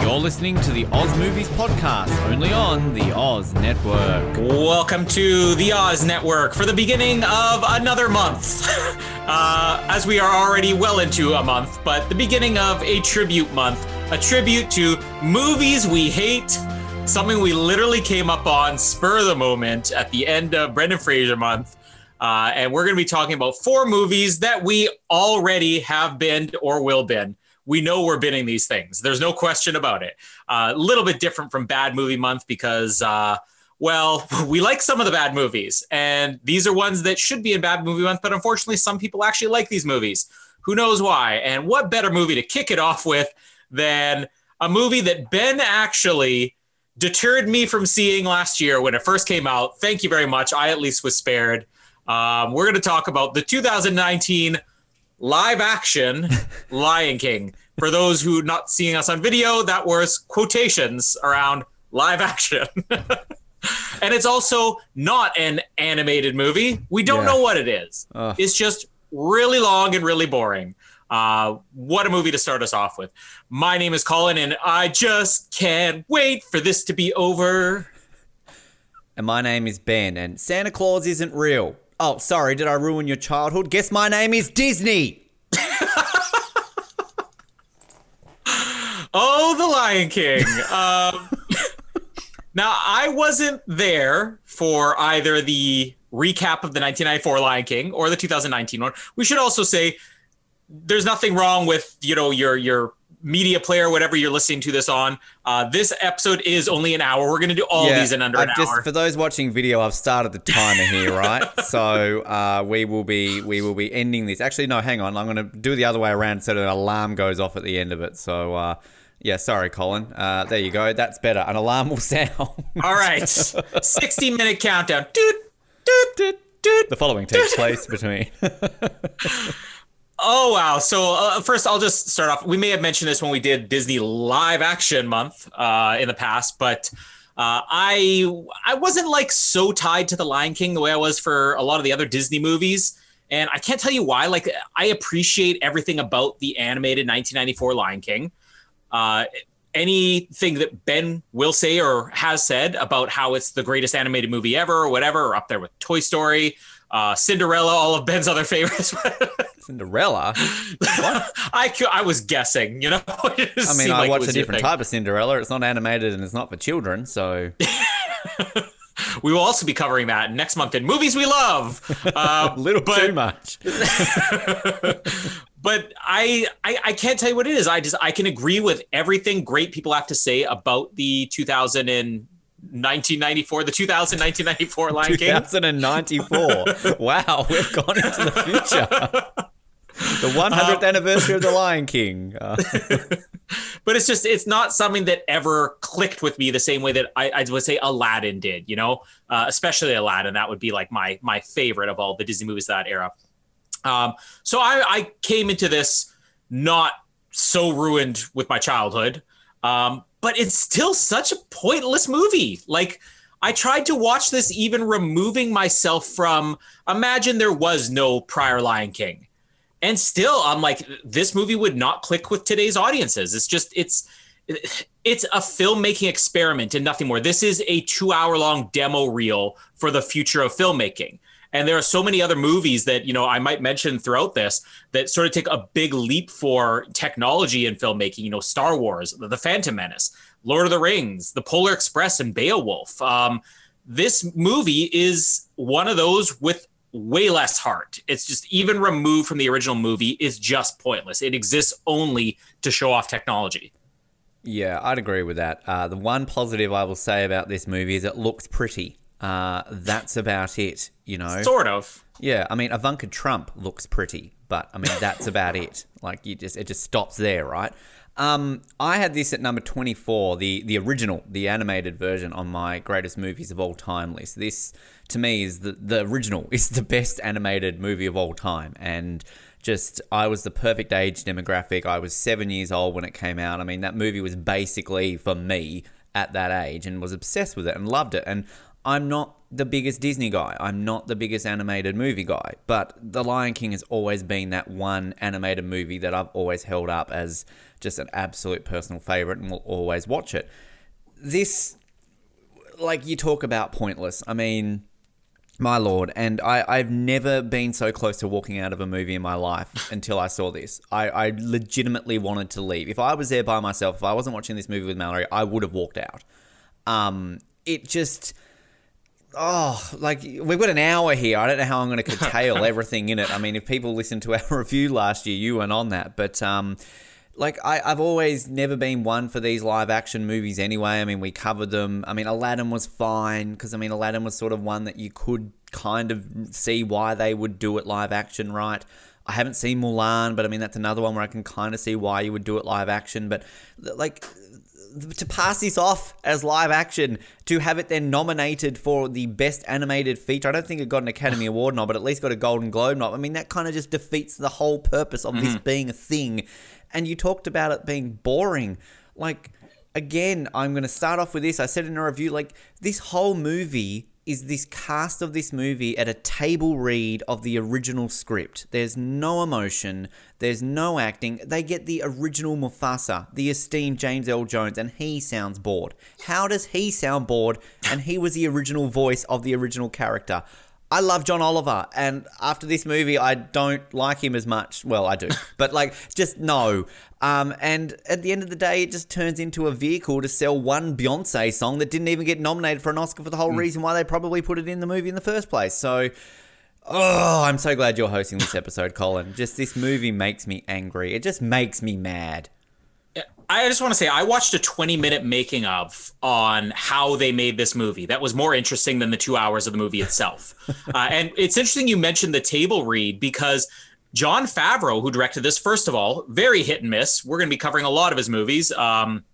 You're listening to the Oz Movies Podcast, only on the Oz Network. Welcome to the Oz Network for the beginning of another month. uh, as we are already well into a month, but the beginning of a tribute month, a tribute to movies we hate, something we literally came up on spur of the moment at the end of Brendan Fraser month. Uh, and we're going to be talking about four movies that we already have been or will bin we know we're binning these things. There's no question about it. A uh, little bit different from Bad Movie Month because, uh, well, we like some of the bad movies, and these are ones that should be in Bad Movie Month, but unfortunately, some people actually like these movies. Who knows why? And what better movie to kick it off with than a movie that Ben actually deterred me from seeing last year when it first came out? Thank you very much. I at least was spared. Um, we're going to talk about the 2019 live action Lion King. For those who not seeing us on video, that was quotations around live action. and it's also not an animated movie. We don't yeah. know what it is. Ugh. It's just really long and really boring. Uh, what a movie to start us off with. My name is Colin, and I just can't wait for this to be over. And my name is Ben, and Santa Claus isn't real. Oh, sorry, did I ruin your childhood? Guess my name is Disney. oh, The Lion King. Um, now, I wasn't there for either the recap of the 1994 Lion King or the 2019 one. We should also say there's nothing wrong with you know your your media player, whatever you're listening to this on. Uh, this episode is only an hour. We're going to do all yeah, these in under I've an just, hour. For those watching video, I've started the timer here, right? so uh, we will be we will be ending this. Actually, no, hang on. I'm going to do the other way around so that an alarm goes off at the end of it. So. Uh, yeah, sorry, Colin. Uh, there you go. That's better. An alarm will sound. all right. 60 minute countdown. Doot, doot, doot, doot, the following takes place between. Oh wow! So uh, first, I'll just start off. We may have mentioned this when we did Disney Live Action Month uh, in the past, but uh, I I wasn't like so tied to the Lion King the way I was for a lot of the other Disney movies, and I can't tell you why. Like I appreciate everything about the animated 1994 Lion King. Uh, anything that Ben will say or has said about how it's the greatest animated movie ever or whatever, or up there with Toy Story, uh, Cinderella, all of Ben's other favorites. Cinderella. I I was guessing, you know. I mean, I like watch a different type of Cinderella. It's not animated and it's not for children, so. we will also be covering that next month in movies we love. Uh, a little but, too much. but I, I I can't tell you what it is. I just I can agree with everything great people have to say about the 2000 and 1994, the 2000 1994 Lion King. 2094. wow, we've gone into the future the 100th um, anniversary of the Lion King. Uh. but it's just it's not something that ever clicked with me the same way that I, I would say Aladdin did. You know, uh, especially Aladdin. That would be like my my favorite of all the Disney movies that era. Um, so I, I came into this not so ruined with my childhood, um, but it's still such a pointless movie. Like. I tried to watch this even removing myself from imagine there was no prior Lion King and still i'm like this movie would not click with today's audiences it's just it's it's a filmmaking experiment and nothing more this is a two hour long demo reel for the future of filmmaking and there are so many other movies that you know i might mention throughout this that sort of take a big leap for technology in filmmaking you know star wars the phantom menace lord of the rings the polar express and beowulf um, this movie is one of those with way less heart. It's just even removed from the original movie is just pointless. It exists only to show off technology. Yeah, I'd agree with that. Uh, the one positive I will say about this movie is it looks pretty. Uh, that's about it, you know. Sort of. Yeah, I mean, Ivanka Trump looks pretty, but I mean, that's about it. Like, you just it just stops there, right? Um, I had this at number 24, the, the original, the animated version on my greatest movies of all time list. This, to me, is the, the original, is the best animated movie of all time. And just, I was the perfect age demographic. I was seven years old when it came out. I mean, that movie was basically for me at that age and was obsessed with it and loved it. And I'm not the biggest Disney guy. I'm not the biggest animated movie guy. But The Lion King has always been that one animated movie that I've always held up as just an absolute personal favorite and will always watch it. This, like, you talk about pointless. I mean, my lord, and I, I've never been so close to walking out of a movie in my life until I saw this. I, I legitimately wanted to leave. If I was there by myself, if I wasn't watching this movie with Mallory, I would have walked out. Um, it just oh, like we've got an hour here. I don't know how I'm going to curtail everything in it. I mean, if people listened to our review last year, you went on that, but um, like I, I've always never been one for these live action movies anyway. I mean, we covered them. I mean, Aladdin was fine because I mean, Aladdin was sort of one that you could kind of see why they would do it live action, right? I haven't seen Mulan, but I mean that's another one where I can kind of see why you would do it live action. But like to pass this off as live action, to have it then nominated for the best animated feature. I don't think it got an Academy Award nod, but at least got a Golden Globe nod. I mean, that kind of just defeats the whole purpose of mm-hmm. this being a thing. And you talked about it being boring. Like, again, I'm going to start off with this. I said in a review, like, this whole movie is this cast of this movie at a table read of the original script. There's no emotion, there's no acting. They get the original Mufasa, the esteemed James Earl Jones, and he sounds bored. How does he sound bored? And he was the original voice of the original character. I love John Oliver, and after this movie, I don't like him as much. Well, I do, but like, just no. Um, and at the end of the day, it just turns into a vehicle to sell one Beyonce song that didn't even get nominated for an Oscar for the whole mm. reason why they probably put it in the movie in the first place. So, oh, I'm so glad you're hosting this episode, Colin. Just this movie makes me angry. It just makes me mad. I just want to say I watched a 20 minute making of on how they made this movie. That was more interesting than the two hours of the movie itself. uh, and it's interesting you mentioned the table read because Jon Favreau, who directed this, first of all, very hit and miss. We're going to be covering a lot of his movies um,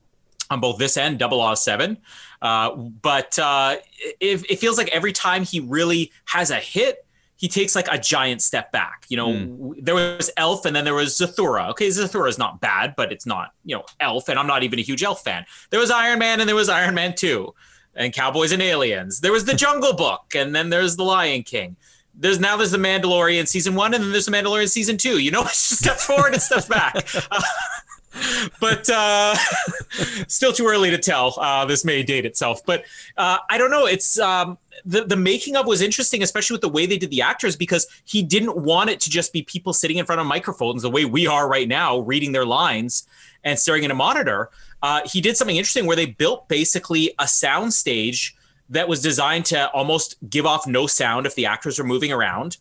on both this and 007. Uh, but uh, it, it feels like every time he really has a hit, he takes like a giant step back. You know, mm. there was Elf and then there was Zathura. Okay, Zathura is not bad, but it's not, you know, Elf, and I'm not even a huge Elf fan. There was Iron Man and there was Iron Man 2 and Cowboys and Aliens. There was The Jungle Book and then there's The Lion King. There's now there's The Mandalorian season one and then there's The Mandalorian season two. You know, it's just steps forward and steps back. But uh, still too early to tell. Uh, this may date itself, but uh, I don't know. It's um, the the making of was interesting, especially with the way they did the actors, because he didn't want it to just be people sitting in front of microphones the way we are right now, reading their lines and staring at a monitor. Uh, he did something interesting where they built basically a sound stage that was designed to almost give off no sound if the actors were moving around,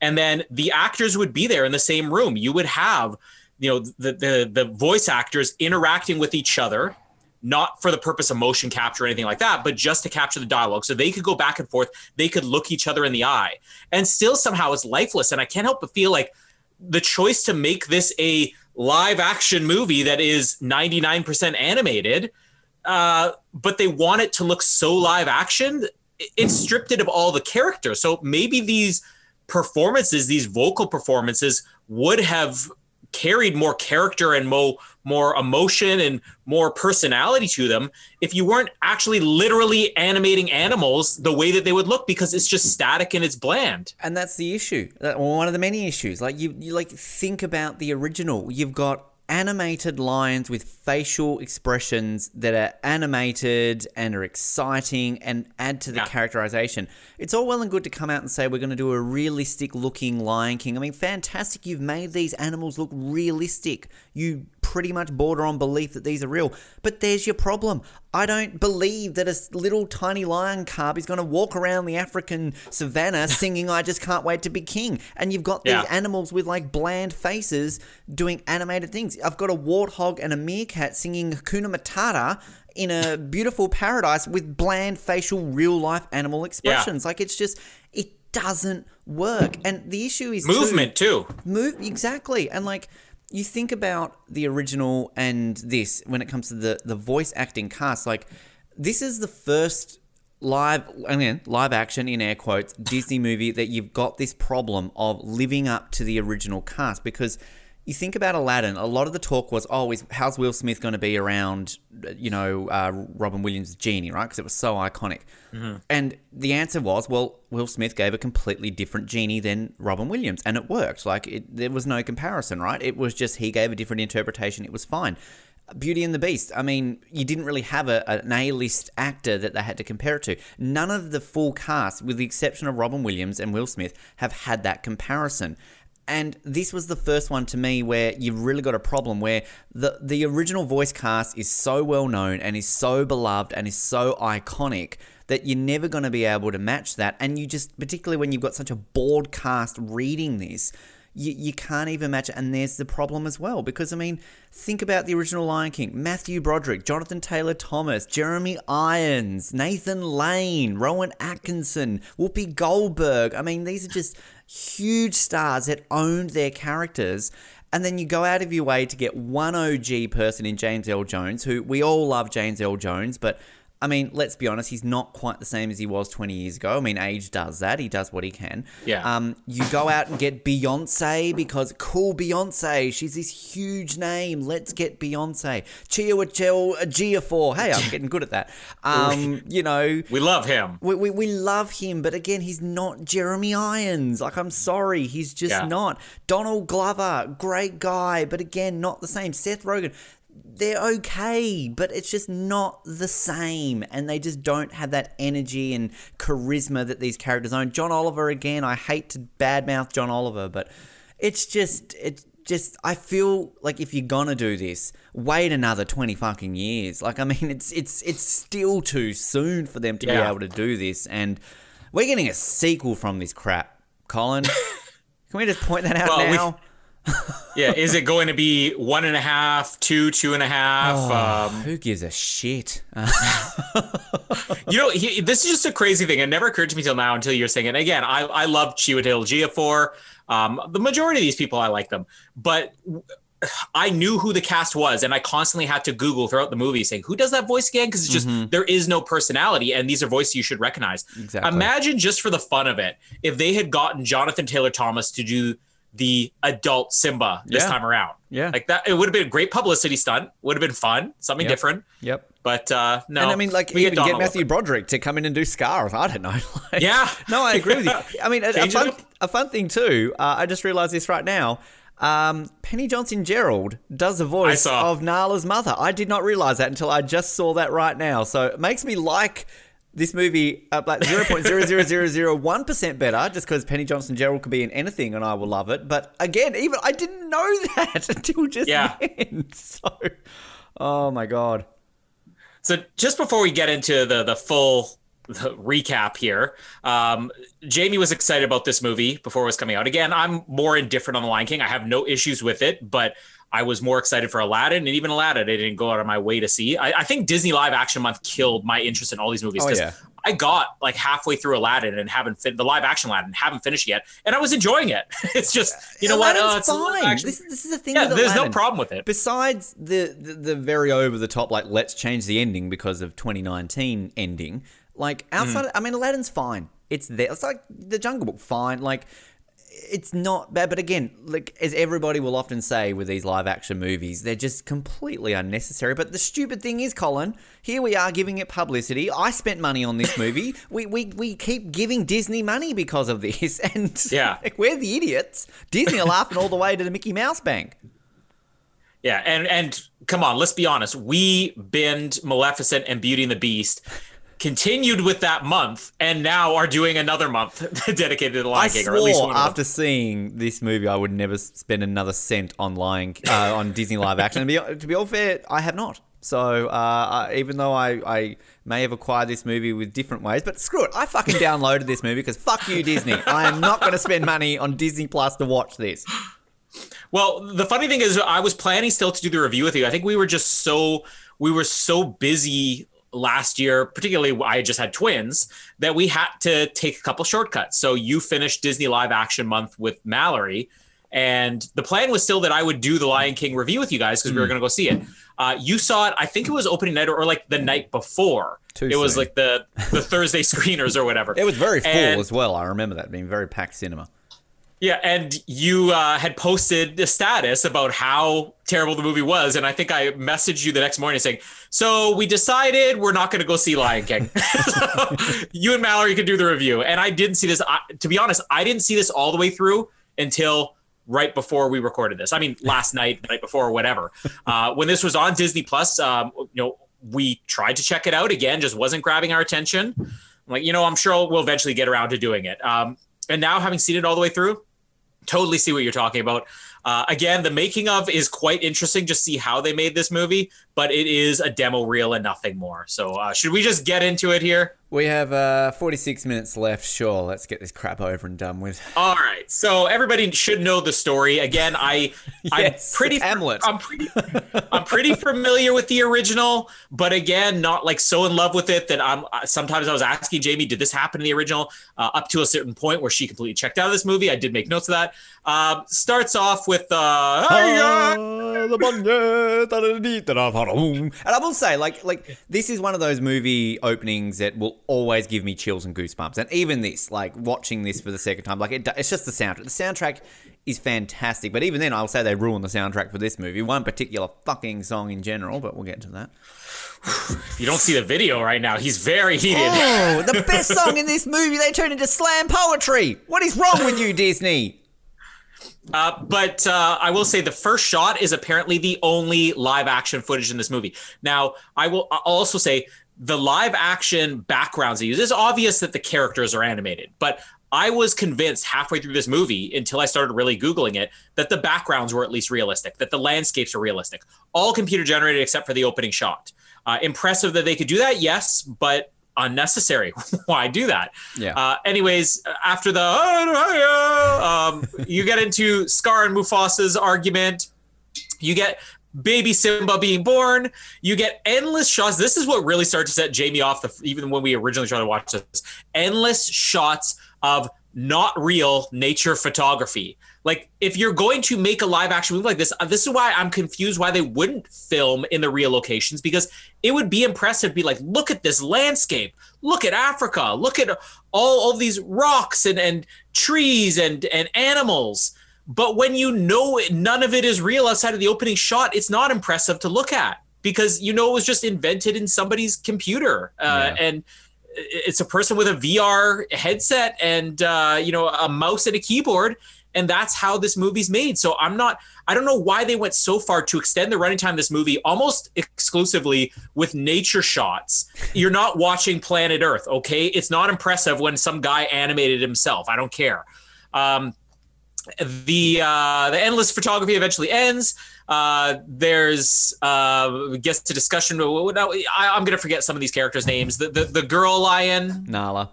and then the actors would be there in the same room. You would have you know the, the the voice actors interacting with each other not for the purpose of motion capture or anything like that, but just to capture the dialogue. So they could go back and forth, they could look each other in the eye, and still somehow it's lifeless. And I can't help but feel like the choice to make this a live action movie that is 99% animated, uh, but they want it to look so live action, it stripped it of all the character. So maybe these performances, these vocal performances, would have carried more character and more more emotion and more personality to them if you weren't actually literally animating animals the way that they would look because it's just static and it's bland. And that's the issue one of the many issues. Like you, you like think about the original. You've got animated lions with facial expressions that are animated and are exciting and add to the yeah. characterization. It's all well and good to come out and say we're going to do a realistic looking Lion King. I mean, fantastic. You've made these animals look realistic. You pretty much border on belief that these are real. But there's your problem. I don't believe that a little tiny lion cub is going to walk around the African savannah singing "I just can't wait to be king." And you've got these yeah. animals with like bland faces doing animated things. I've got a warthog and a meerkat singing Hakuna Matata in a beautiful paradise with bland facial real life animal expressions. Yeah. Like it's just it doesn't work. And the issue is movement too. too. Move exactly. And like you think about the original and this when it comes to the the voice acting cast like this is the first live again live action in air quotes disney movie that you've got this problem of living up to the original cast because you think about Aladdin, a lot of the talk was, oh, is, how's Will Smith going to be around, you know, uh, Robin Williams' genie, right? Because it was so iconic. And the answer was, well, Will Smith gave a completely different genie than Robin Williams, and it worked. Like, it, there was no comparison, right? It was just he gave a different interpretation. It was fine. Beauty and the Beast. I mean, you didn't really have a, an A-list actor that they had to compare it to. None of the full cast, with the exception of Robin Williams and Will Smith, have had that comparison. And this was the first one to me where you've really got a problem where the the original voice cast is so well known and is so beloved and is so iconic that you're never going to be able to match that. And you just, particularly when you've got such a bored cast reading this, you, you can't even match it. And there's the problem as well. Because, I mean, think about the original Lion King Matthew Broderick, Jonathan Taylor Thomas, Jeremy Irons, Nathan Lane, Rowan Atkinson, Whoopi Goldberg. I mean, these are just huge stars that owned their characters. And then you go out of your way to get one OG person in James Earl Jones, who we all love James Earl Jones, but I mean, let's be honest, he's not quite the same as he was 20 years ago. I mean, age does that. He does what he can. Yeah. Um, you go out and get Beyonce because cool Beyonce. She's this huge name. Let's get Beyonce. Chiwetel Ejiofor. Hey, I'm getting good at that. Um, you know, We love him. we, we, we love him, but again, he's not Jeremy Irons. Like, I'm sorry, he's just Yeah. not. Donald Glover, great guy, but again, not the same. Seth Rogen, they're okay, but it's just not the same. And they just don't have that energy and charisma that these characters own. John Oliver, again, I hate to badmouth John Oliver, but it's just, it's just, I feel like if you're gonna do this, wait another 20 fucking years. Like, I mean, it's, it's, it's still too soon for them to be able to do this. And we're getting a sequel from this crap, Colin. Can we just point that out Well, we- now? Yeah. Is it going to be one and a half, two, two and a half? Oh. Um, Who gives a shit? You know, he, this is just a crazy thing. It never occurred to me till now until you're saying it. Again, I, I love Chiwetel Ejiofor. Um, the majority of these people, I like them, but I knew who the cast was, and I constantly had to Google throughout the movie saying, "Who does that voice again?" Because it's just there is no personality, and these are voices you should recognize. Exactly. Imagine just for the fun of it, if they had gotten Jonathan Taylor Thomas to do the adult Simba this Yeah. time around. Yeah. like that, it would have been a great publicity stunt. Would have been fun, something Yep. different. Yep. But uh, no, and I mean, like, we even get Matthew. Broderick to come in and do Scar. I don't know. Like, Yeah. No, I agree with you. I mean, a, a fun, a fun thing too. Uh, I just realised this right now. Um, Penny Johnson Jerald does the voice of Nala's mother. I did not realise that until I just saw that right now. So it makes me like this movie uh, like 0.00001% better just because Penny Johnson Jerald could be in anything and I will love it. But again, even I didn't know that until just Yeah. then. So, oh my God. So just before we get into the the full the recap here, um, Jamie was excited about this movie before it was coming out. Again, I'm more indifferent on the Lion King. I have no issues with it, but I was more excited for Aladdin, and even Aladdin, I didn't go out of my way to see. I, I think Disney Live Action Month killed my interest in all these movies Oh, because yeah. I got like halfway through Aladdin and haven't fin- the live action Aladdin haven't finished yet, and I was enjoying it. it's just you know what? Aladdin's Uh, it's fine. action- This, this is the thing. yeah, with there's no problem with it. Besides the, the the very over the top, like let's change the ending because of 2019 ending. Like outside, Mm. I mean, Aladdin's fine. It's there. It's like the Jungle Book, fine. Like it's not bad. But again, like as everybody will often say with these live action movies, they're just completely unnecessary. But the stupid thing is, Colin, here we are giving it publicity. I spent money on this movie. we, we we keep giving Disney money because of this, and Yeah. like, we're the idiots. Disney are laughing all the way to the Mickey Mouse Bank. Yeah, and and come on, let's be honest. We binned Maleficent and Beauty and the Beast, continued with that month, and now are doing another month dedicated to Lion I King, or at least swore one of them. after seeing this movie, I would never spend another cent on Lion uh, on Disney live action. And be, to be all fair, I have not. So uh, I, even though I, I may have acquired this movie with different ways, but screw it, I fucking downloaded this movie because fuck you, Disney. I am not going to spend money on Disney Plus to watch this. Well, the funny thing is, I was planning still to do the review with you. I think we were just so we were so busy last year, particularly I just had twins, that we had to take a couple shortcuts. So you finished Disney live action month with Mallory. And the plan was still that I would do the Lion King review with you guys because we were Hmm. going to go see it. Uh, you saw it, I think it was opening night or, or like the night before. Too it was like the the Thursday screeners or whatever. It was very full And- as well. I remember that being very packed cinema. Yeah, and you uh, had posted the status about how terrible the movie was, and I think I messaged you the next morning saying, "So we decided we're not going to go see Lion King. so you and Mallory can do the review." And I didn't see this. I, to be honest, I didn't see this all the way through until right before we recorded this. I mean, last night, the night before, or whatever. Uh, when this was on Disney Plus, um, you know, we tried to check it out again, just wasn't grabbing our attention. I'm like, you know, I'm sure we'll eventually get around to doing it. Um, and now, having seen it all the way through, totally see what you're talking about. Uh, again, the making of is quite interesting. Just see how they made this movie, but it is a demo reel and nothing more. So, uh, should we just get into it here? We have uh, 46 minutes left. Sure, let's get this crap over and done with. All right. So everybody should know the story. Again, I yes, I'm pretty Hamlet. I'm pretty I'm pretty familiar with the original, but again, not like so in love with it that I'm. Sometimes I was asking Jamie, did this happen in the original? Uh, up to a certain point where she completely checked out of this movie. I did make notes of that. Um, starts off with uh, and I will say, like, like this is one of those movie openings that will always give me chills and goosebumps. And even this, like watching this for the second time, like it, it's just the soundtrack. The soundtrack is fantastic. But even then, I'll say they ruined the soundtrack for this movie. One particular fucking song in general, but we'll get to that. You don't see the video right now. He's very heated. Oh, the best song in this movie they turned into slam poetry. What is wrong with you, Disney? Uh, but uh, I will say the first shot is apparently the only live action footage in this movie. Now, I will I'll also say the live action backgrounds they use. It's obvious that the characters are animated, but I was convinced halfway through this movie until I started really Googling it that the backgrounds were at least realistic, that the landscapes are realistic. All computer generated except for the opening shot. Uh, impressive that they could do that, yes, but unnecessary. Why do that? Yeah. Uh, anyways, after the um, you get into Scar and Mufasa's argument. You get baby Simba being born. You get endless shots. This is what really started to set Jamie off. The even when we originally tried to watch this, endless shots of not real nature photography. Like if you're going to make a live action movie like this, uh, this is why I'm confused why they wouldn't film in the real locations because it would be impressive to be like, look at this landscape, look at Africa, look at all of these rocks and, and trees and and animals. But when you know none of it is real outside of the opening shot, it's not impressive to look at because you know it was just invented in somebody's computer uh, Yeah. and it's a person with a VR headset and uh, you know a mouse and a keyboard, and that's how this movie's made. So I'm not, I don't know why they went so far to extend the running time of this movie almost exclusively with nature shots. You're not watching Planet Earth, okay? It's not impressive when some guy animated himself. I don't care. Um, the uh, the endless photography eventually ends. Uh, there's uh, gets to discussion. I, I'm gonna forget some of these characters' names. The the, the girl lion. Nala.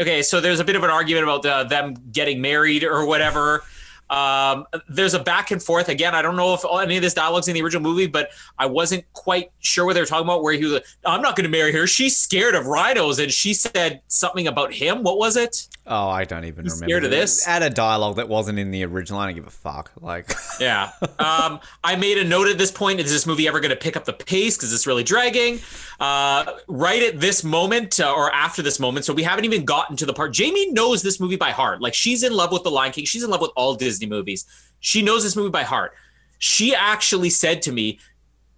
Okay, so there's a bit of an argument about uh, them getting married or whatever. Um, there's a back and forth. Again, I don't know if any of this dialogue's in the original movie, but I wasn't quite sure what they were talking about. Where he was, like, I'm not going to marry her. She's scared of rhinos, and she said something about him. What was it? Oh, I don't even You remember. scared of this? Add a dialogue that wasn't in the original. I don't give a fuck. Like, Yeah. Um, I made a note at this point. Is this movie ever going to pick up the pace? Because it's really dragging. Uh, right at this moment, uh, or after this moment, so we haven't even gotten to the part. Jamie knows this movie by heart. Like she's in love with The Lion King. She's in love with all Disney movies. She knows this movie by heart. She actually said to me,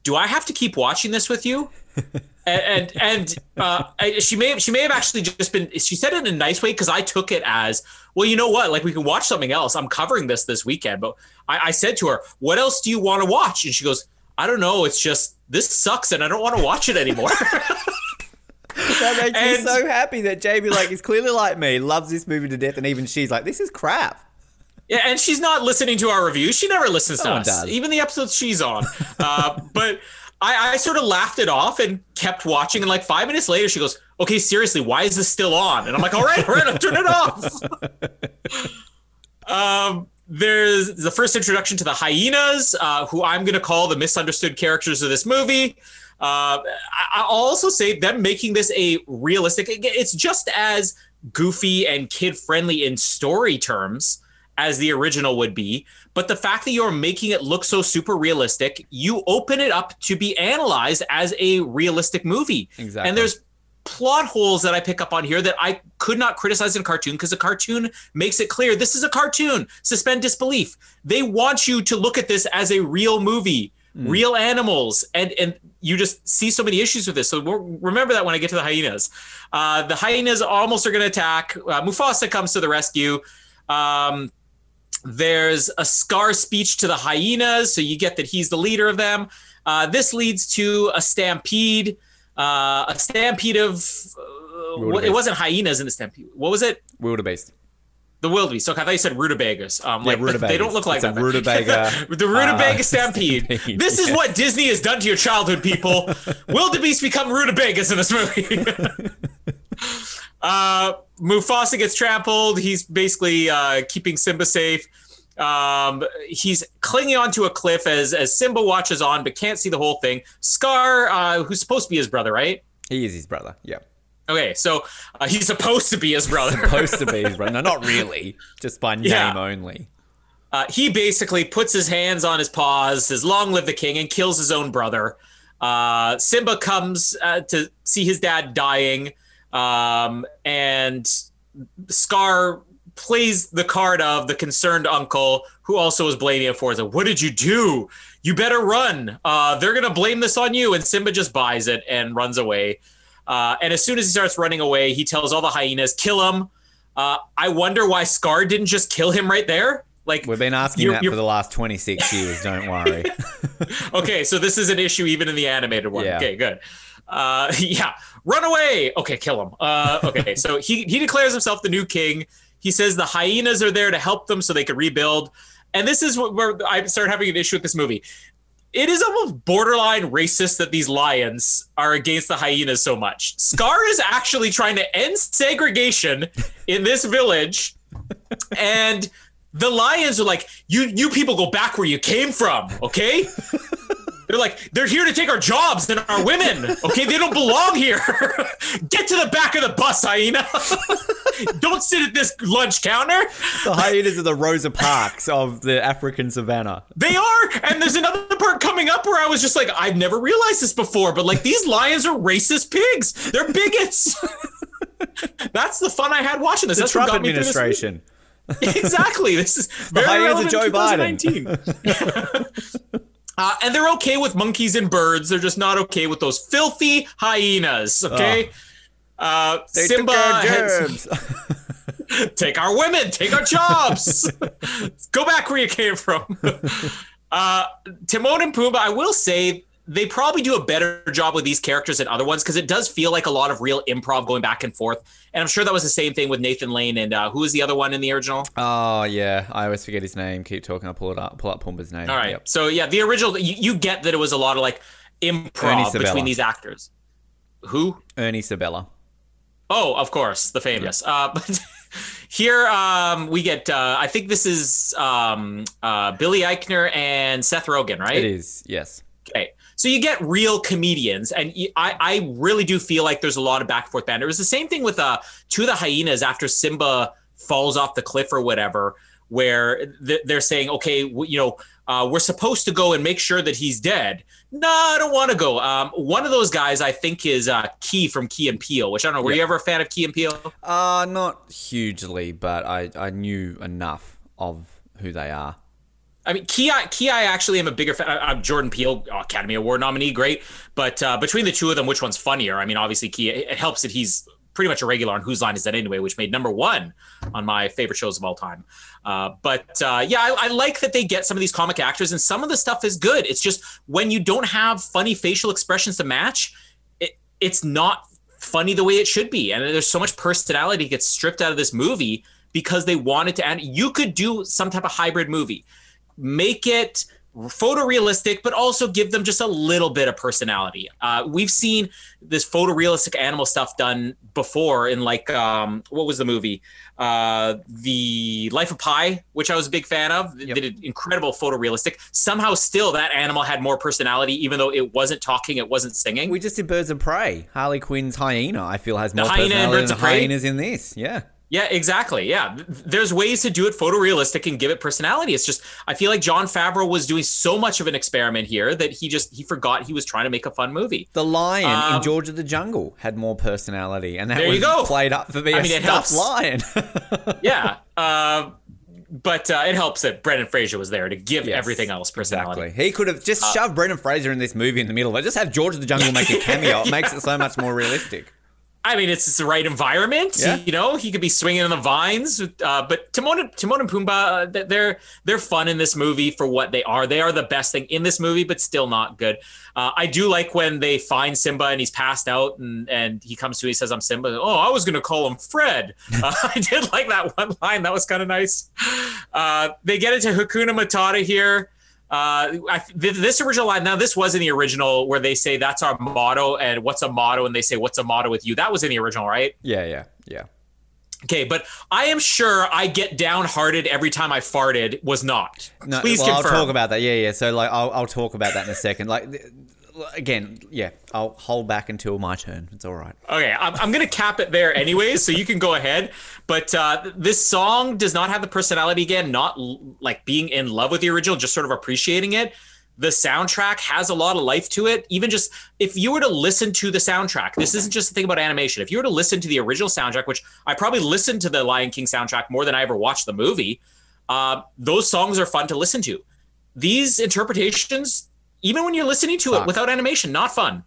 "Do I have to keep watching this with you?" and and, and uh, she may have, she may have actually just been. She said it in a nice way because I took it as well. You know what? Like we can watch something else. I'm covering this this weekend, but I, I said to her, "What else do you want to watch?" And she goes, "I don't know. It's just this sucks, and I don't want to watch it anymore." that makes me And- so happy that Jamie like is clearly like me, loves this movie to death, and even she's like, this is crap. Yeah, and she's not listening to our reviews. She never listens No to us, does. even the episodes she's on. Uh, but I, I sort of laughed it off and kept watching. And like five minutes later, she goes, "Okay, seriously, why is this still on?" And I'm like, "All right, all right, I'll turn it off." um, there's the first introduction to the hyenas, uh, who I'm going to call the misunderstood characters of this movie. Uh, I, I'll also say them making this a realistic. It's just as goofy and kid friendly in story terms as the original would be. But the fact that you're making it look so super realistic, you open it up to be analyzed as a realistic movie. Exactly. And there's plot holes that I pick up on here that I could not criticize in a cartoon because a cartoon makes it clear this is a cartoon. Suspend disbelief. They want you to look at this as a real movie, mm. real animals, and and you just see so many issues with this. So remember that when I get to the hyenas. Uh, the hyenas almost are going to attack. Uh, Mufasa comes to the rescue. Um, there's a Scar speech to the hyenas, so you get that he's the leader of them. Uh, this leads to a stampede uh, a stampede of uh, it wasn't hyenas in the stampede. What was it? Wildebeest. The wildebeest. Okay, I thought you said rutabagas. Um, like yeah, they don't look like it's that. rutabaga. the rutabaga uh, stampede. stampede. This is what Disney has done to your childhood, people. wildebeest become rutabagas in this movie. uh, Mufasa gets trampled. He's basically uh, keeping Simba safe. Um, he's clinging onto a cliff as as Simba watches on, but can't see the whole thing. Scar, uh, who's supposed to be his brother, right? He is his brother. Yeah. Okay, so uh, he's supposed to be his brother. supposed to be his brother. No, not really. Just by yeah. name only. Uh, he basically puts his hands on his paws, says "Long live the king," and kills his own brother. Uh, Simba comes uh, to see his dad dying, um, and Scar plays the card of the concerned uncle who also was blaming him for it. What did you do? You better run. Uh, they're gonna blame this on you. And Simba just buys it and runs away. Uh, and as soon as he starts running away, he tells all the hyenas, "Kill him." Uh, I wonder why Scar didn't just kill him right there. Like we've been asking you're, that you're... for the last twenty six years. Don't worry. okay, so this is an issue even in the animated one. Yeah. Okay, good. Uh, yeah, run away. Okay, kill him. Uh, okay, so he he declares himself the new king. He says the hyenas are there to help them so they can rebuild. And this is where I started having an issue with this movie. It is almost borderline racist that these lions are against the hyenas so much. Scar is actually trying to end segregation in this village, and the lions are like, "You, you people go back where you came from, okay?" They're like, they're here to take our jobs and our women. Okay, they don't belong here. Get to the back of the bus, hyena. don't sit at this lunch counter. The hyenas are the Rosa Parks of the African savannah. They are, and there's another part coming up where I was just like, I've never realized this before, but like these lions are racist pigs. They're bigots. That's the fun I had watching this. The That's Trump administration. exactly. This is very the hyenas of Joe Biden. Uh, and they're okay with monkeys and birds. They're just not okay with those filthy hyenas. Okay. Oh. Uh, Simba has, take our women, take our jobs. Go back where you came from. Uh, Timon and Pumbaa, I will say they probably do a better job with these characters than other ones because it does feel like a lot of real improv going back and forth. And I'm sure that was the same thing with Nathan Lane and uh, who was the other one in the original? Oh yeah, I always forget his name. Keep talking. I'll pull it up. Pull up Pumbaa's name. All right. Yep. So yeah, the original. You, you, get that it was a lot of like improv between these actors. Who? Ernie Sabella. Oh, of course, the famous. Yep. Uh, but here um, we get. Uh, I think this is um, uh, Billy Eichner and Seth Rogen, right? It is. Yes. Okay. So you get real comedians, and I, I really do feel like there's a lot of back and forth banter. It was the same thing with uh, two of the hyenas after Simba falls off the cliff or whatever, where they're saying, okay, you know, uh, we're supposed to go and make sure that he's dead. No, I don't want to go. Um, one of those guys I think is uh, Key from Key and Peele, which I don't know. Were yeah. you ever a fan of Key and Peele? Uh, not hugely, but I, I knew enough of who they are. I mean, Key, Key, I actually am a bigger fan. I'm Jordan Peele, Academy Award nominee, great. But uh, between the two of them, which one's funnier? I mean, obviously, Key. It helps that he's pretty much a regular on Whose Line Is That Anyway, which made number one on my favorite shows of all time. Uh, but uh, yeah, I, I, like that they get some of these comic actors, and some of the stuff is good. It's just when you don't have funny facial expressions to match, it, it's not funny the way it should be. And there's so much personality gets stripped out of this movie because they wanted to. And you could do some type of hybrid movie make it photorealistic, but also give them just a little bit of personality. Uh, we've seen this photorealistic animal stuff done before in like um, what was the movie? Uh, the Life of Pi, which I was a big fan of. Yep. They did incredible photorealistic. Somehow, still that animal had more personality, even though it wasn't talking, it wasn't singing. We just did Birds of Prey. Harley Quinn's hyena, I feel, has more the hyena personality than of Prey. hyenas in this. Yeah. Yeah, exactly. Yeah. There's ways to do it photorealistic and give it personality. It's just I feel like Jon Favreau was doing so much of an experiment here that he just he forgot he was trying to make a fun movie. The lion Um, in George of the Jungle had more personality, and that There was you go. played up for being I a mean, it helps. lion. Yeah. Uh, but uh, it helps that Brendan Fraser was there to give Yes, everything else personality. Exactly. He could have just Uh, shoved Brendan Fraser in this movie in the middle, but just have George of the Jungle make a cameo. It makes it so much more realistic. I mean, it's, it's the right environment. Yeah. You know, he could be swinging in the vines. Uh, but Timon, and- Timon and Pumbaa, uh, they're they're fun in this movie for what they are. They are the best thing in this movie, but still not good. Uh, I do like when they find Simba and he's passed out, and and he comes to, he says, "I'm Simba." Oh, I was gonna call him Fred. Uh, I did like that one line. That was kind of nice. Uh, they get into Hakuna Matata here. Uh, I, this original line now this was in the original where they say that's our motto and what's a motto and they say what's a motto with you that was in the original right Yeah, yeah, yeah. okay but i am sure i get downhearted every time i farted was not No, please well, confirm I'll talk about that. Yeah, yeah. So like, I'll, I'll talk about that in a second. Like, again, yeah, I'll hold back until my turn. It's all right. okay I'm, I'm gonna cap it there anyways so you can go ahead. But uh, this song does not have the personality again not l- like being in love with the original just sort of appreciating it. The soundtrack has a lot of life to it. Even just if you were to listen to the soundtrack this isn't just a thing about animation. If you were to listen to the original soundtrack which i probably listened to the lion king soundtrack more than i ever watched the movie uh, those songs are fun to listen to. These interpretations even when you're listening to Fuck. it without animation not fun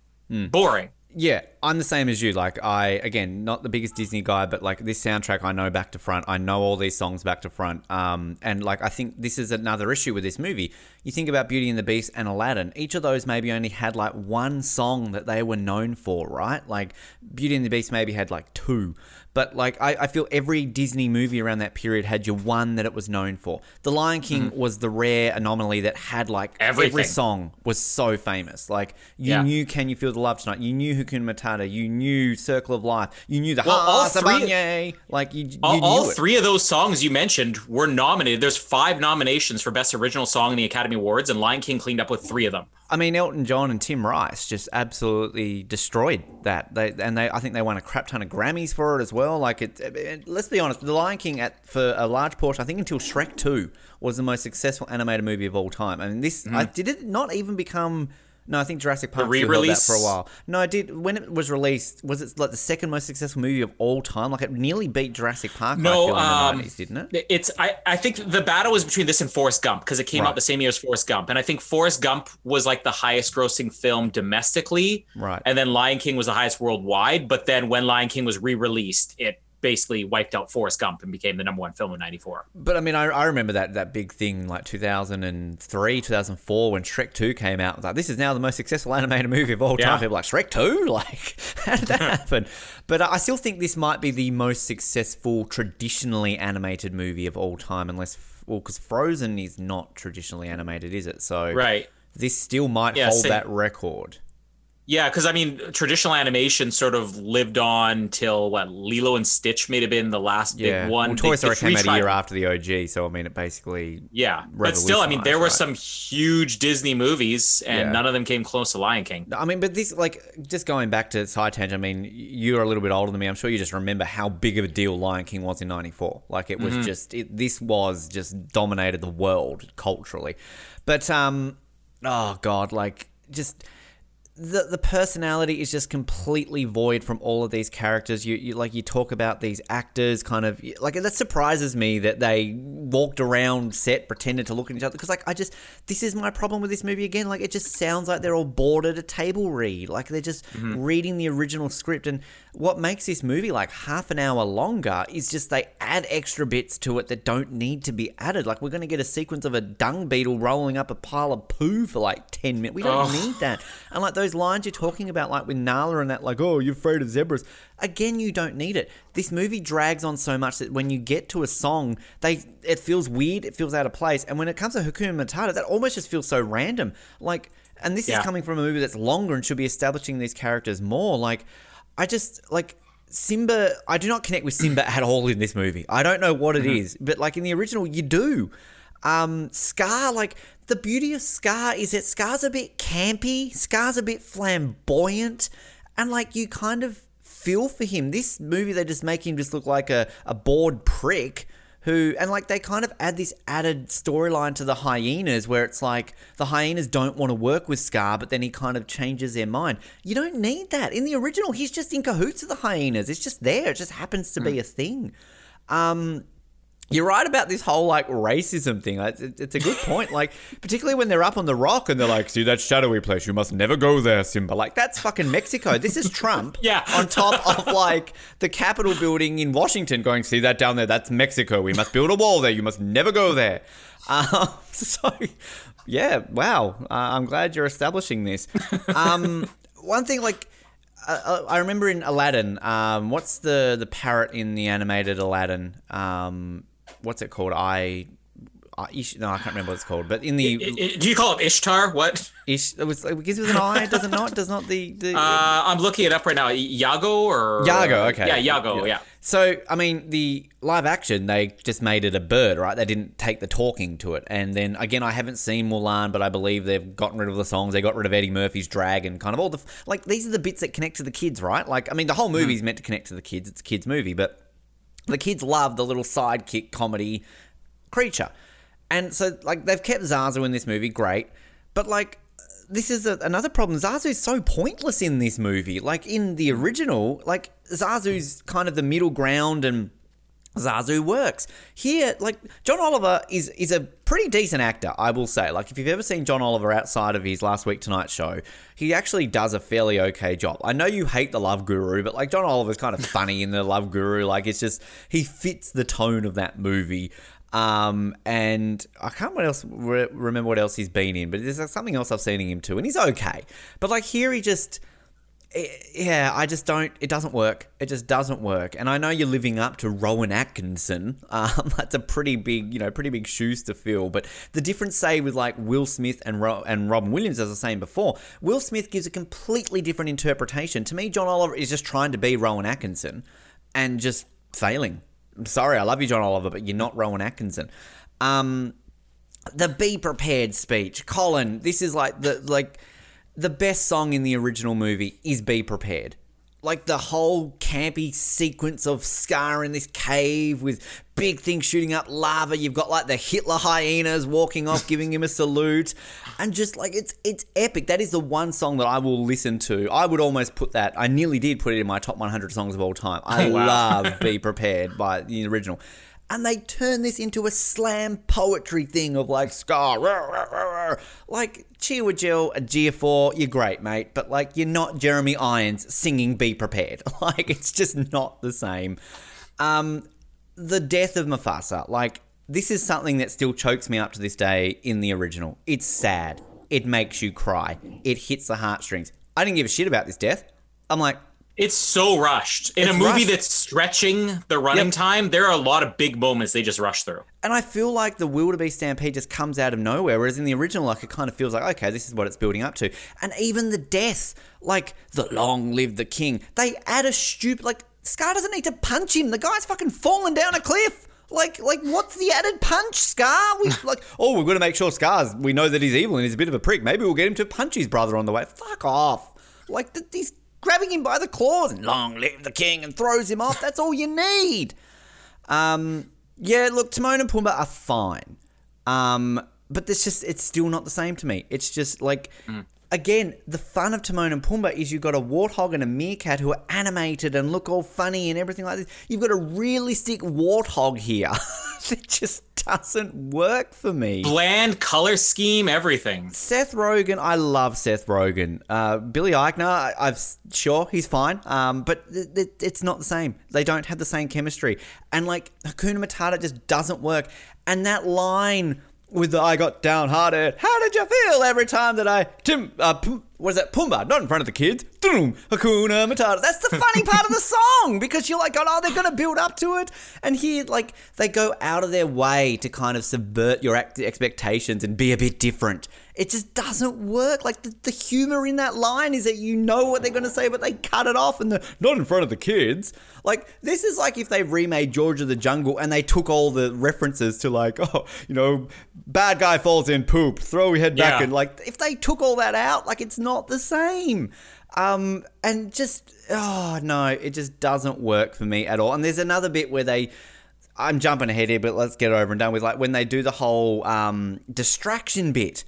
boring Yeah, I'm the same as you. Like, I again, not the biggest Disney guy, but like this soundtrack, I know back to front. I know all these songs back to front. Um, and like, I think this is another issue with this movie. You think about Beauty and the Beast and Aladdin. Each of those maybe only had like one song that they were known for, right? Like, Beauty and the Beast maybe had like two. But like, I, I feel every Disney movie around that period had your one that it was known for. The Lion King mm. was the rare anomaly that had like every song was so famous. Like, you Yeah. knew Can You Feel the Love Tonight? You knew Hakuna Matata. You knew Circle of Life. You knew the Well, all three- Like you, you all, knew all three of those songs you mentioned were nominated. There's five nominations for Best Original Song in the Academy Awards, and Lion King cleaned up with three of them. I mean, Elton John and Tim Rice just absolutely destroyed that. They and they, I think they won a crap ton of Grammys for it as well. Like it, it- let's be honest, The Lion King at for a large portion, I think until Shrek Two was the most successful animated movie of all time. I mean, this I, mm-hmm. did it not even become. No, I think Jurassic Park that re-release? for a while. No, I did when it was released. Was it like the second most successful movie of all time? Like it nearly beat Jurassic Park. I No, the um, 90s, didn't it? It's I, I think the battle was between this and Forrest Gump because it came Right. out the same year as Forrest Gump, and I think Forrest Gump was like the highest grossing film domestically, Right. And then Lion King was the highest worldwide. But then when Lion King was re-released, it basically wiped out Forrest Gump and became the number one film in '94. But I mean, I, I remember that that big thing like 2003, 2004 when Shrek 2 came out. Like, this is now the most successful animated movie of all time. Yeah. People are like, Shrek 2? Like, how did that happen? But I still think this might be the most successful traditionally animated movie of all time, unless, well, because Frozen is not traditionally animated, is it? So Right. this still might Yeah, hold same. that record. Yeah, because I mean, traditional animation sort of lived on till what Lilo and Stitch may have been the last Yeah. big one. Well, Toy Story came out a year after the OG, so I mean, it basically. Yeah, but still, I mean, there were revolutionized, some huge Disney movies, and Yeah. none of them came close to Lion King. I mean, but this, like, just going back to side tangent, I mean, you're a little bit older than me. I'm sure you just remember how big of a deal Lion King was in 94. Like, it was just, it, this was just dominated the world culturally. But, um, oh, God, like, just. The, the personality is just completely void from all of these characters. You, you like you talk about these actors, kind of like that surprises me that they walked around set pretended to look at each other because like I just this is my problem with this movie again. Like it just sounds like they're all bored at a table read. Like they're just mm-hmm. reading the original script. And what makes this movie like half an hour longer is just they add extra bits to it that don't need to be added. Like we're gonna get a sequence of a dung beetle rolling up a pile of poo for like ten minutes. We don't need that. And like those lines you're talking about, like with Nala and that, like, oh, you're afraid of zebras. Again, you don't need it. This movie drags on so much that when you get to a song, they it feels weird, it feels out of place. And when it comes to Hakuna Matata, that almost just feels so random. Like, and this Yeah. is coming from a movie that's longer and should be establishing these characters more. Like, I just like. Simba, I do not connect with Simba at all in this movie. I don't know what it is, but like in the original, you do. Um, Scar, like the beauty of Scar is that Scar's a bit campy, Scar's a bit flamboyant, and like you kind of feel for him. This movie, they just make him just look like a, a bored prick who and like they kind of add this added storyline to the hyenas where it's like the hyenas don't want to work with Scar, but then he kind of changes their mind. You don't need that. In the original, he's just in cahoots with the hyenas. It's just there. It just happens to be a thing. Um you're right about this whole like racism thing. It's, it's a good point. Like, particularly when they're up on the rock and they're like, "See that shadowy place? You must never go there, Simba." Like, that's fucking Mexico. This is Trump. Yeah. On top of like the Capitol building in Washington, going, "See that down there? That's Mexico. We must build a wall there. You must never go there." Um, so, yeah. Wow. Uh, I'm glad you're establishing this. Um, one thing, like. Uh, I remember in Aladdin. Um, what's the the parrot in the animated Aladdin? Um, what's it called? I, I Ish, no, I can't remember what it's called. But in the do you call it Ishtar? What? Ish, it was it begins with an I, does it not? Does not the the Uh, I'm looking it up right now. Iago or Iago? Okay, Yeah, Iago. Yeah. So I mean, the live action they just made it a bird, right? They didn't take the talking to it. And then again, I haven't seen Mulan, but I believe they've gotten rid of the songs. They got rid of Eddie Murphy's drag and kind of all the like. These are the bits that connect to the kids, right? Like, I mean, the whole movie's meant to connect to the kids. It's a kids' movie, but the kids love the little sidekick comedy creature. And so, like, they've kept Zazu in this movie, great. But, like, this is a, another problem. Zazu is so pointless in this movie. Like, in the original, like, Zazu's kind of the middle ground and Zazu works. Here, like John Oliver is is a pretty decent actor, I will say. Like if you've ever seen John Oliver outside of his last week tonight show, he actually does a fairly okay job. I know you hate the Love Guru, but like John Oliver's kind of funny in the Love Guru. Like it's just he fits the tone of that movie. Um, and I can't what else re- remember what else he's been in, but there's something else I've seen him too, and he's okay. But like here, he just yeah, I just don't. It doesn't work. It just doesn't work. And I know you're living up to Rowan Atkinson. Um, that's a pretty big, you know, pretty big shoes to fill. But the difference, say, with like Will Smith and Ro- and Robin Williams, as I was saying before, Will Smith gives a completely different interpretation. To me, John Oliver is just trying to be Rowan Atkinson, and just failing. I'm sorry, I love you, John Oliver, but you're not Rowan Atkinson. Um, the be prepared speech, Colin. This is like the like the best song in the original movie is Be Prepared. Like the whole campy sequence of Scar in this cave with big things shooting up lava. You've got like the Hitler hyenas walking off, giving him a salute, and just like it's it's epic. That is the one song that I will listen to. I would almost put that. I nearly did put it in my top 100 songs of all time. I Wow. love Be Prepared by the original. And they turn this into a slam poetry thing of like Scar, rah, rah, rah, like Chiwetel Ejiofor, you're great, mate, but like you're not Jeremy Irons singing "Be Prepared." Like it's just not the same. Um, the death of Mufasa, like this is something that still chokes me up to this day in the original. It's sad. It makes you cry. It hits the heartstrings. I didn't give a shit about this death. I'm like, It's so rushed. In It's a movie rushed. that's stretching the running Yep. time, there are a lot of big moments they just rush through. And I feel like the wildebeest stampede just comes out of nowhere, whereas in the original, like it kind of feels like, okay, this is what it's building up to. And even the death, like the long live the king, they add a stupid like Scar doesn't need to punch him. The guy's fucking fallen down a cliff. Like, like, what's the added punch, Scar? We like, oh, we're gonna make sure Scar's. We know that he's evil and he's a bit of a prick. Maybe we'll get him to punch his brother on the way. Fuck off! Like, th- he's grabbing him by the claws and long live the king and throws him off. That's all you need. Um, yeah, look, Timon and Pumbaa are fine. Um, but it's just, it's still not the same to me. It's just like, again, the fun of Timon and Pumbaa is you've got a warthog and a meerkat who are animated and look all funny and everything like this. You've got a realistic warthog here. it just doesn't work for me. Bland color scheme, everything. Seth Rogen, I love Seth Rogen. Uh, Billy Eichner, I, I've sure he's fine, um, but th- th- it's not the same. They don't have the same chemistry, and like Hakuna Matata just doesn't work. And that line with the "I got downhearted," how did you feel every time that I Tim? Uh, what is that? Pumbaa, not in front of the kids. Doom, Hakuna Matata. That's the funny part of the song because you're like, oh, they're gonna build up to it, and here, like, they go out of their way to kind of subvert your expectations and be a bit different. It just doesn't work. Like the, the humor in that line is that you know what they're going to say, but they cut it off and the not in front of the kids. Like this is like if they remade George of the Jungle and they took all the references to like, oh, you know, bad guy falls in poop, throw your head back, Yeah. and like if they took all that out, like it's not the same. Um, and just oh no, it just doesn't work for me at all. And there's another bit where they. I'm jumping ahead here, but let's get over and done with. Like when they do the whole um, distraction bit,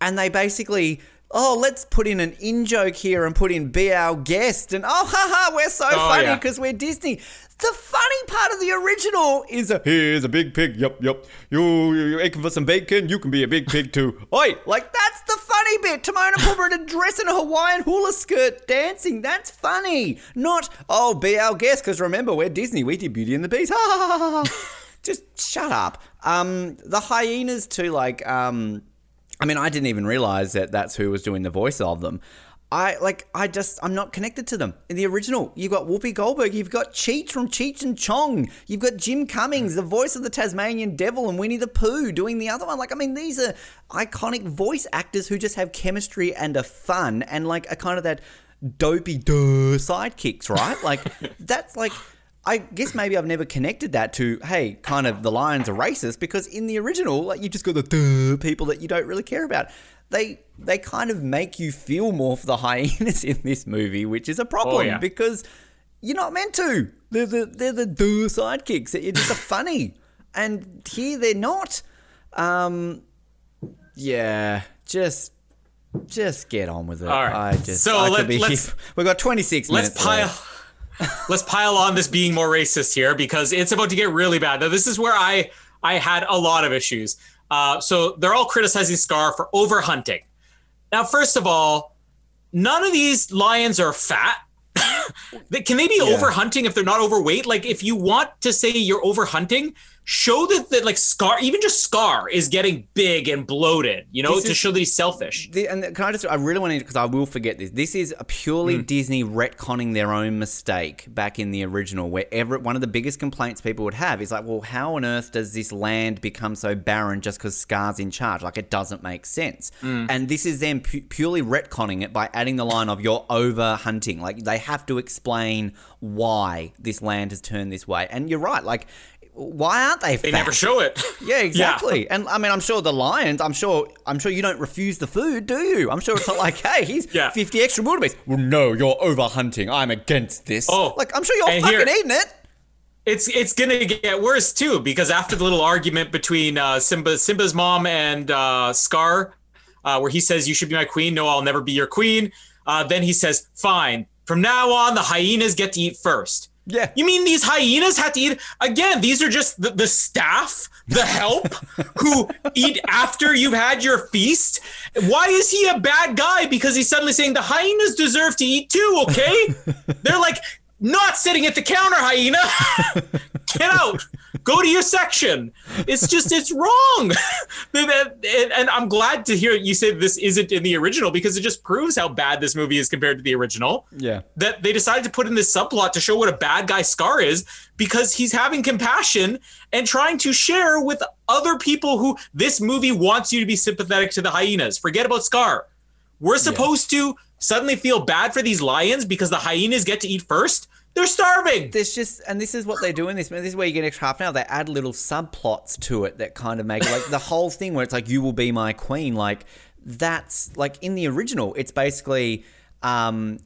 and they basically oh, let's put in an in joke here and put in be our guest. And oh, haha, we're so Oh, funny yeah. because we're Disney. The funny part of the original is a here's a big pig. Yup, yup. You, you you aching for some bacon? You can be a big pig too. Oi, like that's the funny bit. Timon and Pumbaa in a dress and a Hawaiian hula skirt dancing. That's funny. Not oh, be our guest because remember we're Disney. We did Beauty and the Beast. Ha ha ha. ha. Just shut up. Um, the hyenas too. Like um. I mean, I didn't even realize that that's who was doing the voice of them. I like, I just, I'm not connected to them. In the original, you've got Whoopi Goldberg, you've got Cheech from Cheech and Chong, you've got Jim Cummings, the voice of the Tasmanian Devil, and Winnie the Pooh doing the other one. Like, I mean, these are iconic voice actors who just have chemistry and are fun and like a kind of that dopey duh sidekicks, right? Like, that's like. I guess maybe I've never connected that to, hey, kind of the lions are racist because in the original, like you just got the people that you don't really care about. They they kind of make you feel more for the hyenas in this movie, which is a problem yeah. because you're not meant to. They're the they're the duh sidekicks that you just funny, and here they're not. Um, yeah, just just get on with it. All right. I just So let- be let's- We've got 26 Let's minutes. pile. left. Let's pile on this being more racist here because it's about to get really bad. Now, this is where I I had a lot of issues. Uh, so they're all criticizing Scar for overhunting. Now, first of all, none of these lions are fat. Can they be Yeah. overhunting if they're not overweight? Like, if you want to say you're overhunting, show that, that like Scar, even just Scar, is getting big and bloated. You know, This to is- show that he's selfish. The, and can I just? I really want to because I will forget this. This is a purely Hmm. Disney retconning their own mistake back in the original. Where every, one of the biggest complaints people would have is like, well, how on earth does this land become so barren just because Scar's in charge? Like, it doesn't make sense. Hmm. And this is them pu- purely retconning it by adding the line of you're over hunting. Like, they have to explain why this land has turned this way. And you're right. Like. Why aren't they? They never show it. Yeah, exactly. And I mean, I'm sure the lions. I'm sure. I'm sure you don't refuse the food, do you? I'm sure it's not like, hey, he's Yeah. 50 extra wildebeest. Well, no, you're over hunting. I'm against this. Oh, like I'm sure you're fucking here- eating it. it's it's gonna get worse too because after the little argument between uh, Simba Simba's mom and uh, Scar, uh, where he says you should be my queen, no, I'll never be your queen. Uh, then he says, fine. From now on, the hyenas get to eat first. Yeah. You mean these hyenas have to eat again? These are just the, the staff, the help, who eat after you've had your feast. Why is he a bad guy? Because he's suddenly saying the hyenas deserve to eat too. Okay, they're like not sitting at the counter, hyena. Get out. Go to your section. It's just it's wrong. and, and I'm glad to hear you say this isn't in the original because it just proves how bad this movie is compared to the original Yeah. that they decided to put in this subplot to show what a bad guy Scar is because he's having compassion and trying to share with other people who this movie wants you to be sympathetic to the hyenas. Forget about Scar. We're supposed to suddenly feel bad for these lions because the hyenas get to eat first. They're starving. There's just, and this is what they do in this. This is where you get extra half an hour. They add little subplots to it that kind of make like the whole thing where it's like, you will be my queen. Like, that's like in the original, it's basically, um,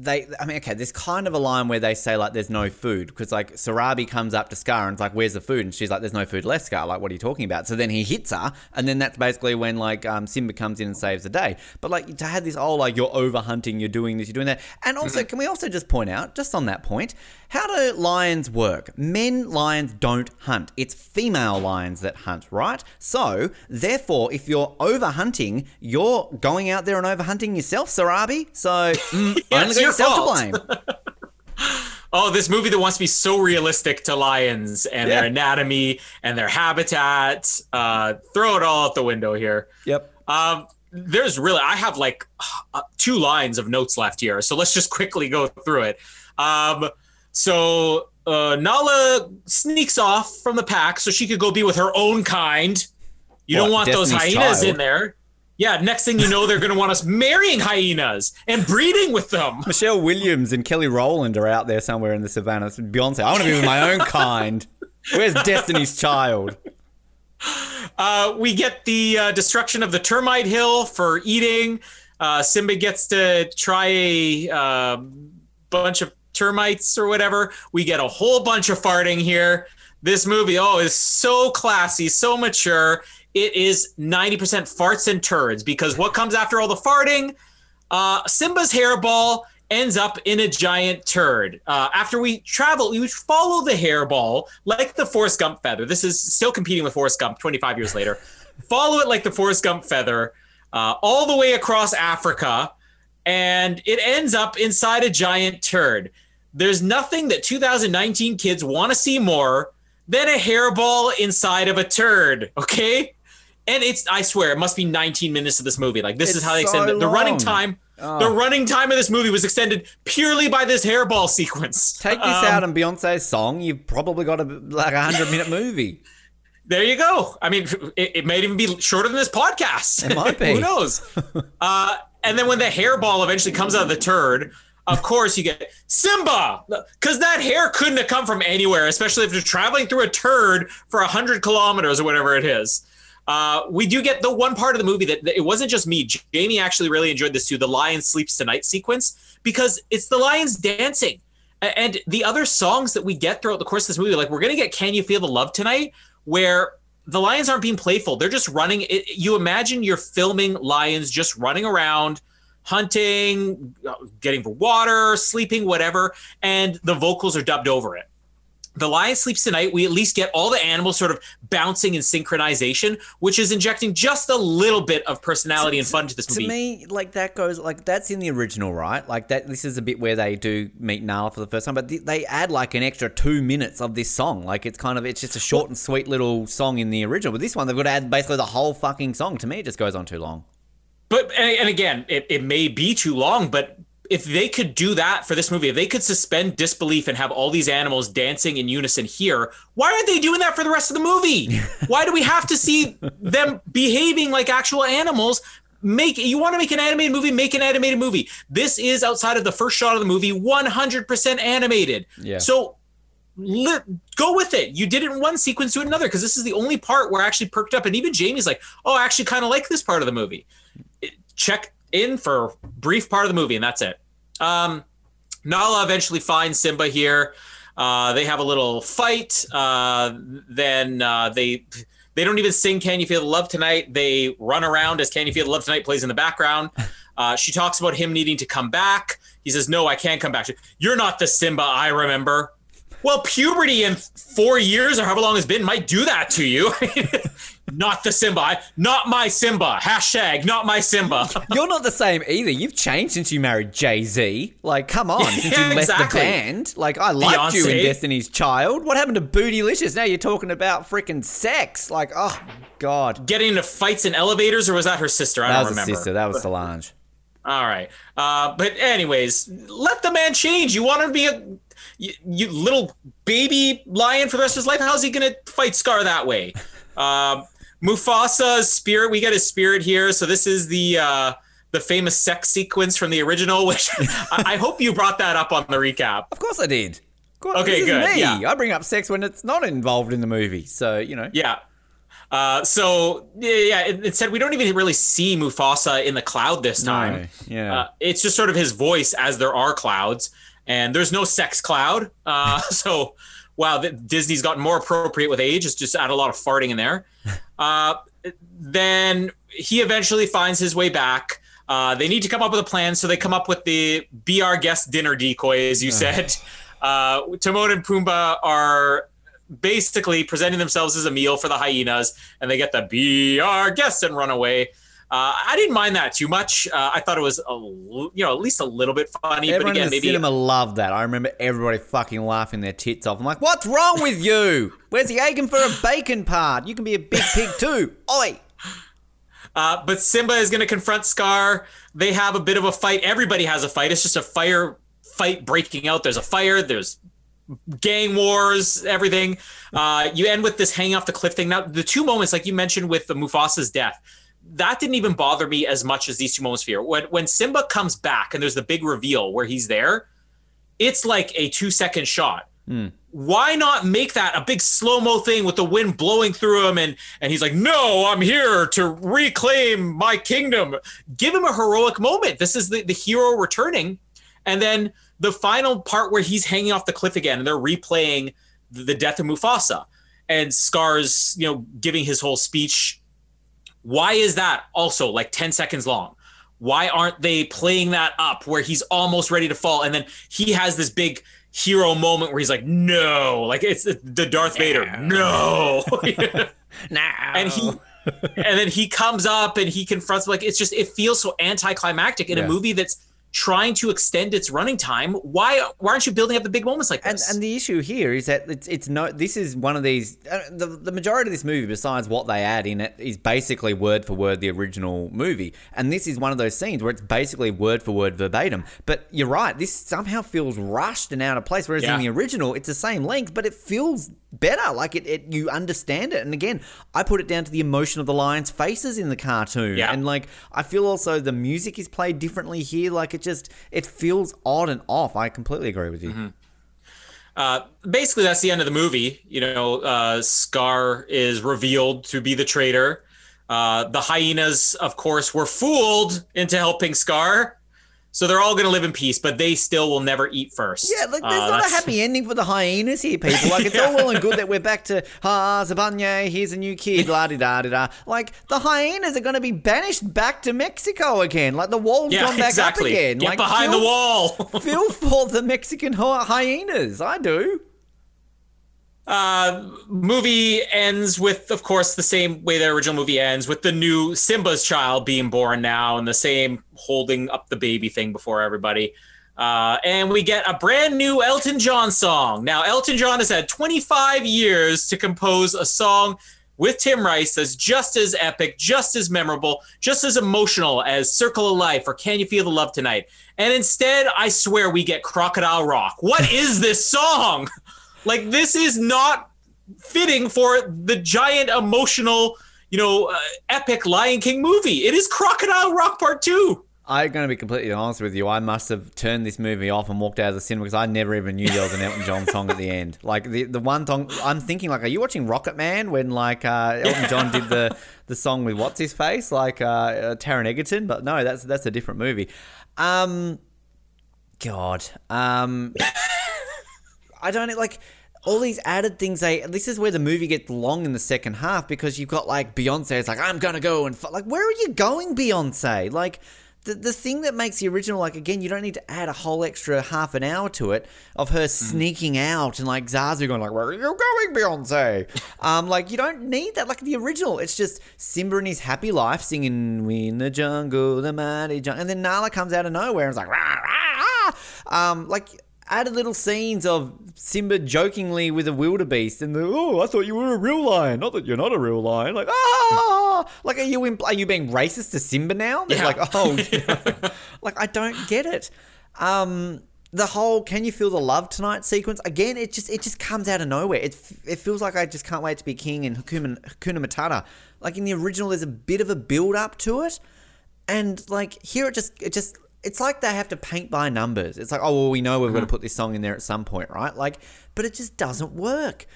they, I mean, okay, there's kind of a line where they say like, "There's no food," because like Sarabi comes up to Scar and it's like, "Where's the food?" And she's like, "There's no food left, Scar." Like, what are you talking about? So then he hits her, and then that's basically when like um, Simba comes in and saves the day. But like to have this whole like, you're over hunting, you're doing this, you're doing that, and also, can we also just point out, just on that point, how do lions work? Men lions don't hunt. It's female lions that hunt, right? So therefore, if you're over hunting, you're going out there and over hunting yourself, Sarabi. So mm, Yeah, only it's got your yourself fault. to blame. Oh, this movie that wants to be so realistic to lions and Yeah. their anatomy and their habitat. Uh, throw it all out the window here. Yep. Um, there's really, I have like uh, two lines of notes left here, so let's just quickly go through it. Um, so uh, Nala sneaks off from the pack so she could go be with her own kind. You What, don't want those hyenas Child? in there. Yeah, next thing you know, they're going to want us marrying hyenas and breeding with them. Michelle Williams and Kelly Rowland are out there somewhere in the savannah. It's Beyonce, I want to be with my own kind. Where's Destiny's Child? Uh, we get the uh, destruction of the termite hill for eating. Uh, Simba gets to try a uh, bunch of termites or whatever. We get a whole bunch of farting here. This movie, oh, is so classy, so mature. It is 90% farts and turds because what comes after all the farting? Uh, Simba's hairball ends up in a giant turd. Uh, after we travel, we follow the hairball like the Forrest Gump feather. This is still competing with Forrest Gump 25 years later. follow it like the Forrest Gump feather uh, all the way across Africa, and it ends up inside a giant turd. There's nothing that 2019 kids want to see more than a hairball inside of a turd, okay? And it's, I swear, it must be 19 minutes of this movie. Like, this It's is how they so extend it. The running time. Oh. The running time of this movie was extended purely by this hairball sequence. Take this Um, out and Beyonce's song, you've probably got a like a hundred minute movie. There you go. I mean, it, it might even be shorter than this podcast. It might be. Who knows? uh, and then when the hairball eventually comes out of the turd, of course you get Simba, because that hair couldn't have come from anywhere, especially if you're traveling through a turd for hundred kilometers or whatever it is. Uh, we do get the one part of the movie that, that it wasn't just me. Jamie actually really enjoyed this too. The lion sleeps tonight sequence because it's the lions dancing. And the other songs that we get throughout the course of this movie, like we're gonna get "Can You Feel the Love Tonight," where the lions aren't being playful; they're just running. It, you imagine you're filming lions just running around, hunting, getting for water, sleeping, whatever, and the vocals are dubbed over it. The lion sleeps tonight. We at least get all the animals sort of bouncing in synchronization, which is injecting just a little bit of personality and fun to this movie. To me, like that goes like that's in the original, right? Like that. This is a bit where they do meet Nala for the first time, but th- they add like an extra two minutes of this song. Like it's kind of it's just a short and sweet little song in the original. But this one, they've got to add basically the whole fucking song. To me, it just goes on too long. But and, and again, it, it may be too long, but if they could do that for this movie, if they could suspend disbelief and have all these animals dancing in unison here, why aren't they doing that for the rest of the movie? why do we have to see them behaving like actual animals? Make you want to make an animated movie, make an animated movie. This is outside of the first shot of the movie, 100% animated. Yeah. So li- go with it. You did it in one sequence to another because this is the only part where I actually perked up. And even Jamie's like, oh, I actually kind of like this part of the movie. Check in for a brief part of the movie, and that's it. Um, Nala eventually finds Simba here. Uh, they have a little fight. Uh, then uh, they they don't even sing "Can You Feel the Love Tonight." They run around as "Can You Feel the Love Tonight" plays in the background. Uh, she talks about him needing to come back. He says, "No, I can't come back." She- You're not the Simba I remember. Well, puberty in four years or however long it's been might do that to you. not the Simba. I- Not my Simba. Hashtag not my Simba. You're not the same either. You've changed since you married Jay Z. Like, come on, since Yeah, you left exactly. the band. Like, I liked you in Beyonce. Destiny's Child. What happened to Bootylicious? Now you're talking about freaking sex. Like, oh god. Getting into fights in elevators, or was that her sister? I That don't remember. sister. That was Solange. All right. Uh, but anyways, let the man change. You want him to be a you, you little baby lion for the rest of his life? How's he gonna fight Scar that way? Um, Mufasa's spirit. We get his spirit here. So this is the uh, the famous sex sequence from the original. Which I, I hope you brought that up on the recap. Of course I did. Of course, Okay, good, Me. yeah. I bring up sex when it's not involved in the movie. So you know. Yeah. Uh, so yeah, yeah. It, it said we don't even really see Mufasa in the cloud this time. No, yeah. Uh, it's just sort of his voice as there are clouds, and there's no sex cloud. Uh, so, wow, Disney's gotten more appropriate with age. It's just add a lot of farting in there. Uh, then he eventually finds his way back. Uh, they need to come up with a plan, so they come up with the "Be Our Guest" dinner decoy, as you said. Uh, Timon and Pumbaa are basically presenting themselves as a meal for the hyenas, and they get the "Be Our Guest" and run away. Uh, I didn't mind that too much. Uh, I thought it was, a, l- you know, at least a little bit funny. Everyone but again, in the maybe cinema loved that. I remember everybody fucking laughing their tits off. I'm like, what's wrong with you? Where's the aching for a bacon part? You can be a big pig too. Oi! Uh, but Simba is going to confront Scar. They have a bit of a fight. Everybody has a fight. It's just a fire fight breaking out. There's a fire. There's gang wars, everything. Uh, you end with this hang off the cliff thing. Now, the two moments, like you mentioned with the Mufasa's death, that didn't even bother me as much as these two moments here. When when Simba comes back and there's the big reveal where he's there, it's like a two second shot. Hmm. why not make that a big slow mo thing with the wind blowing through him and and he's like no i'm here to reclaim my kingdom give him a heroic moment this is the, the hero returning and then the final part where he's hanging off the cliff again and they're replaying the, the death of mufasa and scar's you know giving his whole speech why is that also like 10 seconds long why aren't they playing that up where he's almost ready to fall and then he has this big hero moment where he's like, no, like it's the Darth Vader, no, no, and he. and then he comes up and he confronts like it's just it feels so anticlimactic in Yeah. a movie that's trying to extend its running time. Why why aren't you building up the big moments like And, this? and the issue here is that it's, it's no. This is one of these. Uh, the the majority of this movie, besides what they add in it, is basically word for word the original movie. And this is one of those scenes where it's basically word for word verbatim. But you're right. This somehow feels rushed and out of place. Whereas Yeah. in the original, it's the same length, but it feels better. Like it, it, you understand it. And again, I put it down to the emotion of the lions' faces in the cartoon. Yeah. And like, I feel also the music is played differently here. Like it just, it feels odd and off. I completely agree with you. Mm-hmm. uh, basically that's the end of the movie. You know, uh, Scar is revealed to be the traitor. Uh, the hyenas, of course, were fooled into helping Scar. So they're all going to live in peace, but they still will never eat first. Yeah, like there's Uh, not a happy ending for the hyenas here, people. Like it's all well and good that we're back to ah Zabanye, here's a new kid, la di da di da. Like the hyenas are going to be banished back to Mexico again. Like the wall's Yeah, gone back exactly. up again. Get like, behind feel, the wall. Feel for the Mexican hyenas. I do. Uh, movie ends with, of course, the same way the original movie ends, with the new Simba's child being born now, and the same holding up the baby thing before everybody. Uh, and we get a brand new Elton John song. Now, Elton John has had 25 years to compose a song with Tim Rice that's just as epic, just as memorable, just as emotional as Circle of Life or Can You Feel the Love Tonight. And instead, I swear we get Crocodile Rock. What is this song? Like this is not fitting for the giant emotional, you know, uh, epic Lion King movie. It is Crocodile Rock Part 2. I'm going to be completely honest with you. I must have turned this movie off and walked out of the cinema because I never even knew there was an Elton John song at the end. Like the the one song, I'm thinking like, are you watching Rocket Man when like uh, Elton John did the the song with what's his face, like uh, uh, Taron Egerton? But no, that's that's a different movie. Um, God, um, I don't like all these added things. They this is where the movie gets long in the second half because you've got like Beyonce. It's like I'm gonna go and f-. like where are you going, Beyonce? Like. The, the thing that makes the original like again you don't need to add a whole extra half an hour to it of her sneaking out and like Zazu going like where are you going Beyonce um like you don't need that like the original it's just Simba and his happy life singing we in the jungle the mighty jungle and then Nala comes out of nowhere and is like rah, rah, rah. um like added little scenes of Simba jokingly with a wildebeest, and the oh, I thought you were a real lion, not that you're not a real lion. Like ah, like are you imp- are you being racist to Simba now? Yeah. Like oh, like I don't get it. Um, the whole "Can you feel the love tonight?" sequence again. It just it just comes out of nowhere. It it feels like I just can't wait to be king in Hakuna, Hakuna Matata. Like in the original, there's a bit of a build up to it, and like here it just it just it's like they have to paint by numbers. It's like, oh well, we know we've got to hmm. put this song in there at some point, right? Like, but it just doesn't work.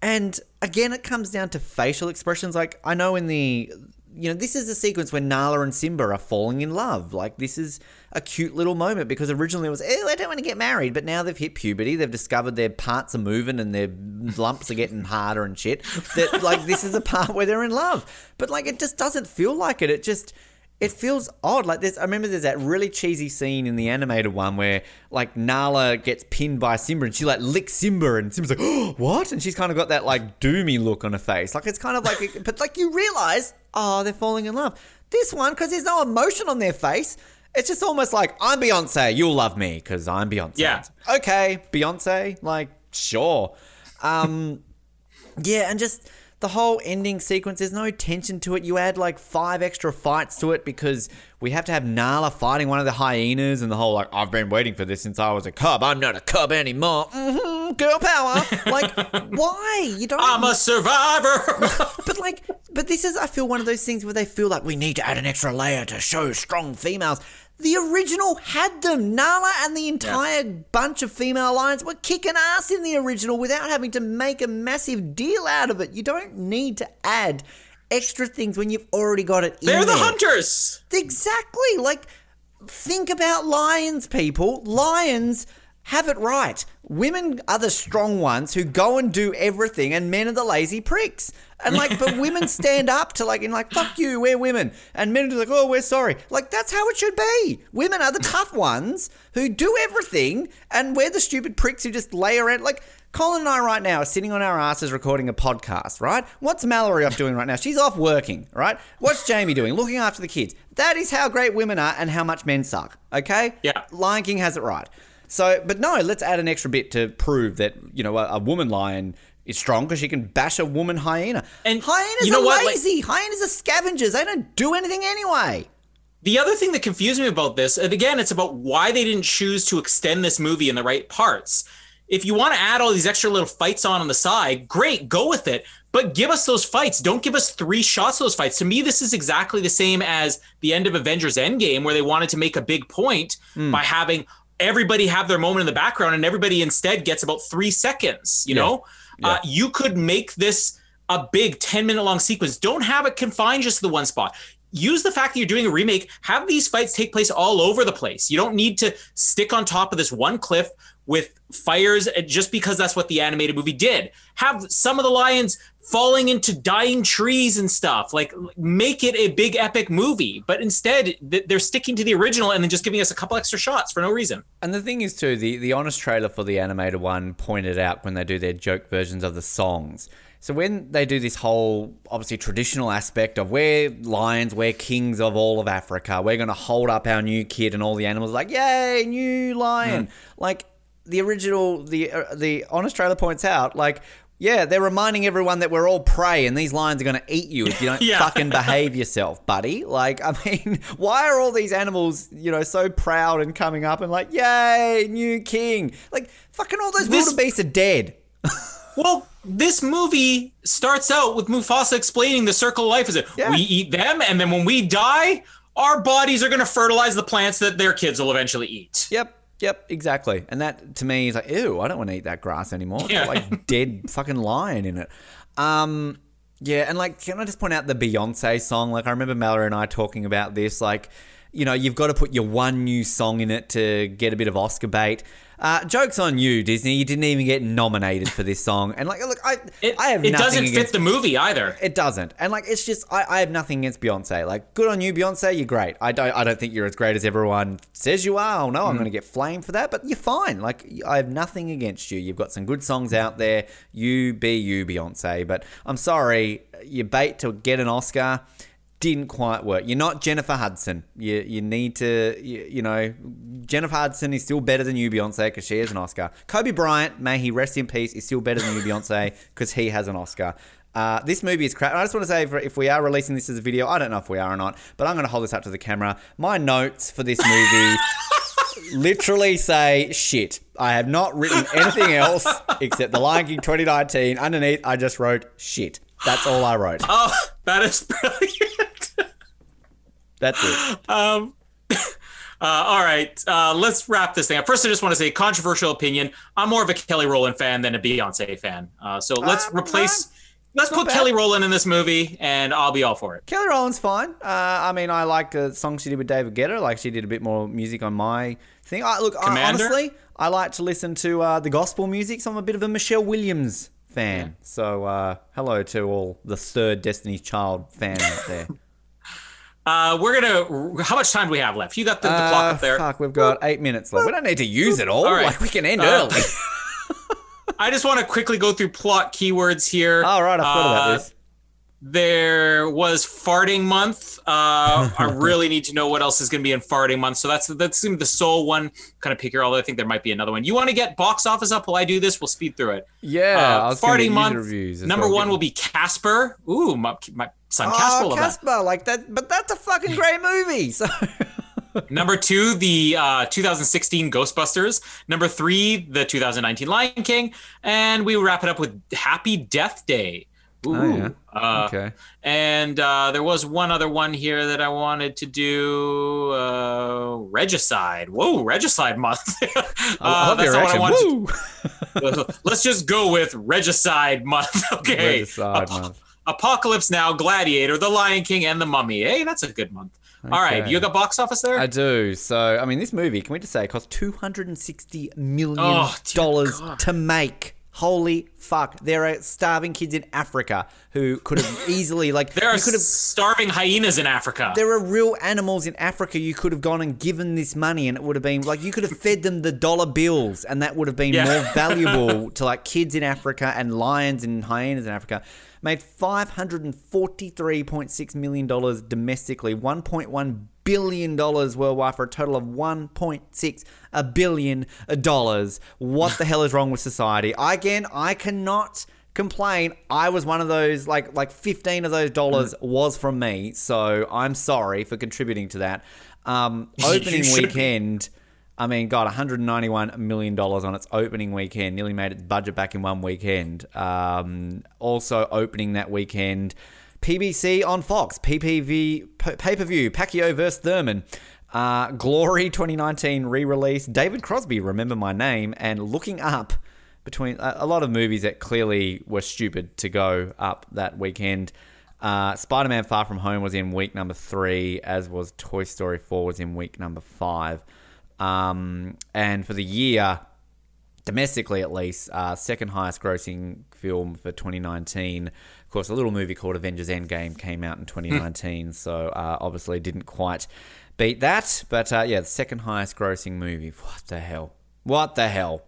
And again, it comes down to facial expressions. Like I know in the you know, this is a sequence where Nala and Simba are falling in love. Like this is a cute little moment because originally it was, oh, I don't want to get married, but now they've hit puberty. They've discovered their parts are moving and their lumps are getting harder and shit. That like this is a part where they're in love. But like it just doesn't feel like it. It just it feels odd. Like this, I remember there's that really cheesy scene in the animated one where like Nala gets pinned by Simba and she like licks Simba and Simba's like, oh, what? And she's kind of got that like doomy look on her face. Like it's kind of like, but like you realize, oh, they're falling in love. This one, because there's no emotion on their face. It's just almost like I'm Beyonce, you'll love me because I'm Beyonce. Yeah. Okay, Beyonce, like sure. Um, yeah, and just the whole ending sequence, there's no tension to it. You add like five extra fights to it because we have to have Nala fighting one of the hyenas and the whole like, I've been waiting for this since I was a cub. I'm not a cub anymore. hmm girl power. like, why? You don't. I'm a survivor. But like, but this is, I feel one of those things where they feel like we need to add an extra layer to show strong females. The original had them. Nala and the entire bunch of female lions were kicking ass in the original without having to make a massive deal out of it. You don't need to add extra things when you've already got it in They're the there. hunters. Exactly. Like, think about lions, people. Lions have it right. Women are the strong ones who go and do everything, and men are the lazy pricks. And like, but women stand up to like, and like, fuck you, we're women. And men are like, oh, we're sorry. Like, that's how it should be. Women are the tough ones who do everything, and we're the stupid pricks who just lay around. Like, Colin and I right now are sitting on our asses recording a podcast, right? What's Mallory off doing right now? She's off working, right? What's Jamie doing? Looking after the kids. That is how great women are and how much men suck, okay? Yeah. Lion King has it right. So, but no, let's add an extra bit to prove that, you know, a, a woman lion is strong because she can bash a woman hyena. And hyenas you know are what, like- lazy. hyenas are scavengers. They don't do anything anyway. The other thing that confused me about this, and again, it's about why they didn't choose to extend this movie in the right parts. If you want to add all these extra little fights on on the side, great, go with it. But give us those fights. Don't give us three shots of those fights. To me, this is exactly the same as the end of Avengers Endgame, where they wanted to make a big point Hmm. by having everybody have their moment in the background, and everybody instead gets about three seconds. You Yeah. know, Uh, you could make this a big 10 minute long sequence. Don't have it confined just to the one spot. Use the fact that you're doing a remake, have these fights take place all over the place. You don't need to stick on top of this one cliff with fires uh, just because that's what the animated movie did. Have some of the lions falling into dying trees and stuff. Like make it a big epic movie. But instead, they're sticking to the original and then just giving us a couple extra shots for no reason. And the thing is, too, the, the honest trailer for the animated one pointed out when they do their joke versions of the songs. So when they do this whole, obviously, traditional aspect of we're lions, we're kings of all of Africa, we're going to hold up our new kid and all the animals like, yay, new lion. Like the original, the uh, the honest trailer points out, like, yeah, they're reminding everyone that we're all prey and these lions are going to eat you if you don't Yeah. fucking behave yourself, buddy. Like, I mean, why are all these animals, you know, so proud and coming up and like, yay, new king? Like, fucking all those This- wildebeest are dead. Well, this movie starts out with Mufasa explaining the circle of life is it Yeah. we eat them, and then when we die, our bodies are going to fertilize the plants that their kids will eventually eat. Yep. Yep, exactly. And that to me is like, ew, I don't want to eat that grass anymore. It's Yeah. got, like dead fucking lion in it. Um, yeah, and like, can I just point out the Beyonce song? Like, I remember Mallory and I talking about this. Like, you know, you've got to put your one new song in it to get a bit of Oscar bait. Uh, jokes on you, Disney. You didn't even get nominated for this song. And like, look, I, It, I have it doesn't against fit the movie either. it doesn't, and like it's just I, I have nothing against Beyonce. Like, good on you, Beyonce. You're great. I don't I don't think you're as great as everyone says you are. Oh no, I'm going to get flamed for that, but you're fine. Like, I have nothing against you. You've got some good songs out there. You be you, Beyonce. But I'm sorry, you bait to get an Oscar didn't quite work. You're not Jennifer Hudson. You you need to you, you know Jennifer Hudson is still better than you, Beyonce, because she has an Oscar. Kobe Bryant, may he rest in peace, is still better than you, Beyonce, because he has an Oscar. Uh, this movie is crap. I just want to say, if, if we are releasing this as a video, I don't know if we are or not, but I'm going to hold this up to the camera. My notes for this movie literally say shit. I have not written anything else except The Lion King 2019. Underneath, I just wrote shit. That's all I wrote. Oh, that is brilliant. That's it. um, uh, all right, uh, let's wrap this thing up. First, I just want to say, controversial opinion. I'm more of a Kelly Rowland fan than a Beyonce fan. Uh, so let's Uh, replace. Let's put bad. Kelly Rowland in this movie, and I'll be all for it. Kelly Rowland's fine. Uh, I mean, I like the song she did with David Guetta. Like she did a bit more music on my thing. I, look, I, honestly, I like to listen to uh, the gospel music. So I'm a bit of a Michelle Williams fan. So uh, hello to all the third Destiny's Child fan out there. Uh, we're gonna. How much time do we have left? You got the, the Uh, clock up there. Fuck, we've got eight minutes left. We don't need to use it all. All right. Like we can end Uh, early. I just want to quickly go through plot keywords here. All right, I Uh, about this. There was farting month. Uh, I really need to know what else is going to be in farting month. So that's that's the sole one. Kind of pick your. Although I think there might be another one. You want to get box office up while I do this? We'll speed through it. Yeah, Uh, I was gonna get farting month. number well. one will be Casper. Ooh, my, my son Casper. Oh, will that. Casper, like that, but that's a fucking great movie. So Number two, the uh, 2016 Ghostbusters. Number three, the 2019 Lion King. And we wrap it up with Happy Death Day. Ooh. Oh, yeah. Uh, okay. And uh, there was one other one here that I wanted to do. Uh, regicide. Whoa, regicide month. uh, I love that's your not what I wanted Woo! to- Let's just go with regicide month. okay. Regicide Ap- month. Apocalypse Now, Gladiator, The Lion King, and The Mummy. Hey, that's a good month. All right, Okay. you got box office there? I do. So, I mean, this movie, can we just say, it cost $260 million Oh, to make. Holy fuck. There are starving kids in Africa who could have easily, like, there are you could have. starving hyenas in Africa. There are real animals in Africa you could have gone and given this money, and it would have been like you could have fed them the dollar bills, and that would have been Yeah. more valuable to like kids in Africa and lions and hyenas in Africa. Made five hundred and forty-three point six million dollars domestically, one point one billion dollars worldwide for a total of one point six a billion dollars. What the hell is wrong with society? Again, I cannot complain. I was one of those like like 15 of those dollars was from me, so I'm sorry for contributing to that. Um, opening weekend, I mean, God, 191 million dollars on its opening weekend, nearly made its budget back in one weekend. Um, also opening that weekend, PBC on Fox, PPV pay per view, Pacquiao versus Thurman. Uh, Glory 2019 re-release, David Crosby, remember my name, and looking up between a, a lot of movies that clearly were stupid to go up that weekend. Uh, Spider Man Far From Home was in week number three, as was Toy Story 4 was in week number five. Um, and for the year, domestically at least, uh, second highest grossing film for 2019. Of course, a little movie called Avengers Endgame came out in 2019, so uh, obviously didn't quite beat that. But uh, yeah, the second highest grossing movie. What the hell? What the hell?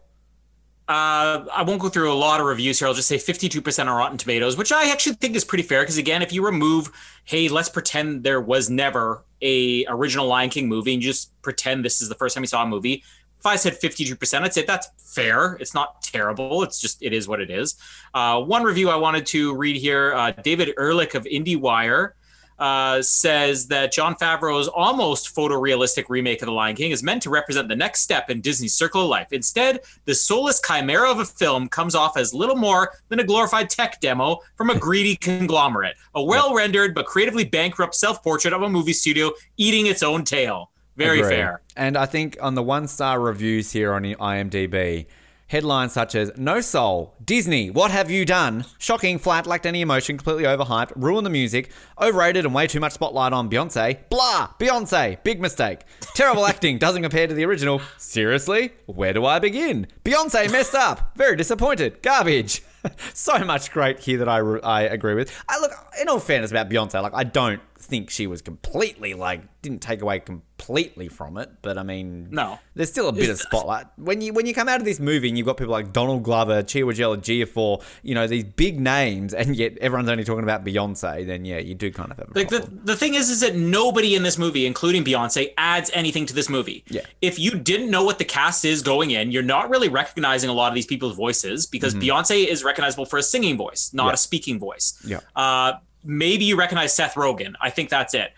Uh, I won't go through a lot of reviews here. I'll just say 52% on Rotten Tomatoes, which I actually think is pretty fair. Because again, if you remove, hey, let's pretend there was never a original Lion King movie, and you just pretend this is the first time you saw a movie. If I said 52%, I'd say that's fair. It's not terrible. It's just it is what it is. Uh, one review I wanted to read here: uh, David Ehrlich of IndieWire uh, says that Jon Favreau's almost photorealistic remake of The Lion King is meant to represent the next step in Disney's circle of life. Instead, the soulless chimera of a film comes off as little more than a glorified tech demo from a greedy conglomerate, a well rendered but creatively bankrupt self portrait of a movie studio eating its own tail. Very Agree. fair. And I think on the one star reviews here on IMDb, headlines such as No Soul, Disney, What Have You Done? Shocking, flat, lacked any emotion, completely overhyped, ruined the music, overrated and way too much spotlight on Beyonce. Blah! Beyonce, big mistake. Terrible acting, doesn't compare to the original. Seriously? Where do I begin? Beyonce messed up. Very disappointed. Garbage. so much great here that I, re- I agree with. I look, in all fairness about Beyonce, like I don't think she was completely like didn't take away completely from it, but I mean, No. there's still a bit of spotlight when you when you come out of this movie and you've got people like Donald Glover, Chiwetel Ejiofor, you know these big names, and yet everyone's only talking about Beyonce. Then yeah, you do kind of have a Like the, problem. the thing is, is that nobody in this movie, including Beyonce, adds anything to this movie. Yeah. If you didn't know what the cast is going in, you're not really recognizing a lot of these people's voices because Beyonce is recognizable for a singing voice, not Mm-hmm. Yeah. a speaking voice. Yeah. Uh, maybe you recognize Seth Rogen. I think that's it.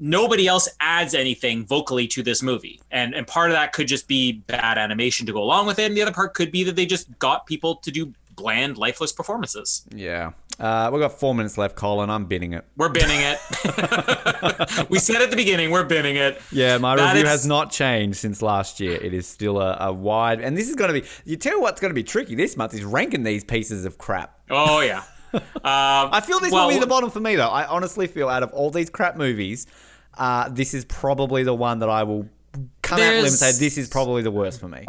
Nobody else adds anything vocally to this movie, and and part of that could just be bad animation to go along with it, and the other part could be that they just got people to do bland, lifeless performances. Yeah, uh, we've got four minutes left, Colin. I'm bidding it. We're binning it. we said at the beginning, we're binning it. Yeah, my That review is- has not changed since last year. It is still a, a wide, and this is going to be. You tell what's going to be tricky this month is ranking these pieces of crap. Oh yeah. Um, I feel this well, will be the bottom for me, though. I honestly feel out of all these crap movies, uh, this is probably the one that I will come out and say this is probably the worst for me.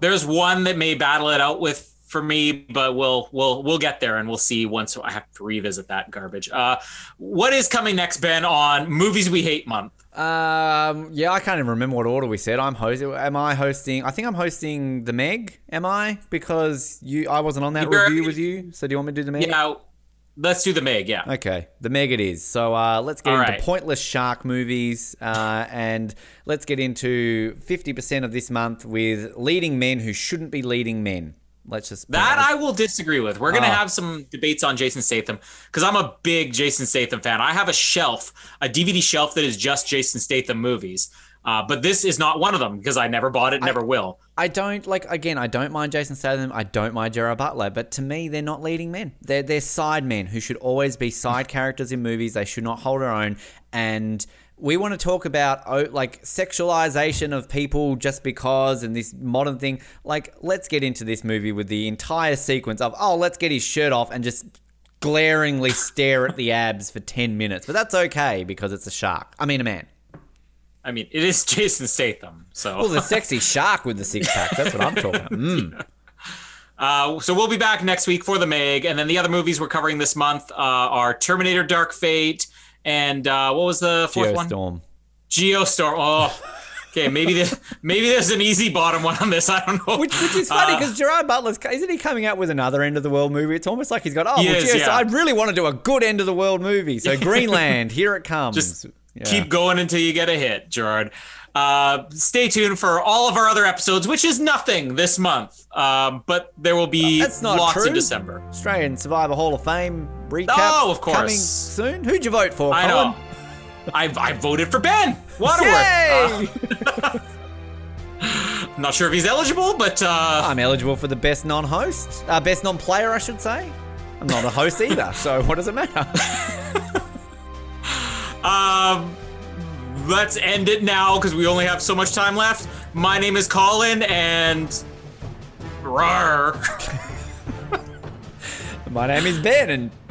There's one that may battle it out with for me, but we'll we'll we'll get there and we'll see once I have to revisit that garbage. Uh, what is coming next, Ben, on movies we hate month? Um, yeah, I can't even remember what order we said. I'm hosting. Am I hosting? I think I'm hosting the Meg. Am I? Because you, I wasn't on that You're- review with you. So do you want me to do the Meg? Yeah, let's do the Meg. Yeah. Okay, the Meg it is. So uh, let's get All into right. pointless shark movies, uh, and let's get into fifty percent of this month with leading men who shouldn't be leading men. Let's just That I will disagree with. We're going to Oh. have some debates on Jason Statham because I'm a big Jason Statham fan. I have a shelf, a DVD shelf that is just Jason Statham movies. Uh, but this is not one of them because I never bought it, never will. I don't like again. I don't mind Jason Statham. I don't mind Gerard Butler, but to me, they're not leading men. They're they're side men who should always be side characters in movies. They should not hold their own. And we want to talk about oh, like sexualization of people just because and this modern thing. Like, let's get into this movie with the entire sequence of oh, let's get his shirt off and just glaringly stare at the abs for ten minutes. But that's okay because it's a shark. I mean, a man. I mean, it is Jason Statham, so. Well, the sexy shark with the six pack. That's what I'm talking. About. Mm. Uh, so we'll be back next week for the Meg, and then the other movies we're covering this month uh, are Terminator: Dark Fate, and uh, what was the fourth one? Geostorm. Geostorm. Oh, okay. Maybe there's maybe there's an easy bottom one on this. I don't know. Which, which is funny Uh, because Gerard Butler's isn't he coming out with another end of the world movie? It's almost like he's got oh, He well, is, yes, yeah. I really want to do a good end of the world movie. So Greenland, here it comes. Just Yeah. keep going until you get a hit, Gerard. Uh, stay tuned for all of our other episodes, which is nothing this month. Um, but there will be That's not lots true. in December. Australian Survivor Hall of Fame recap. Oh, of course. coming soon. Who'd you vote for? I Colin? know. I, I voted for Ben Waterworth. Uh, I'm not sure if he's eligible, but uh, I'm eligible for the best non-host, uh, best non-player, I should say. I'm not a host either, so what does it matter? um, let's end it now because we only have so much time left. My name is Colin, and. My name is Ben, and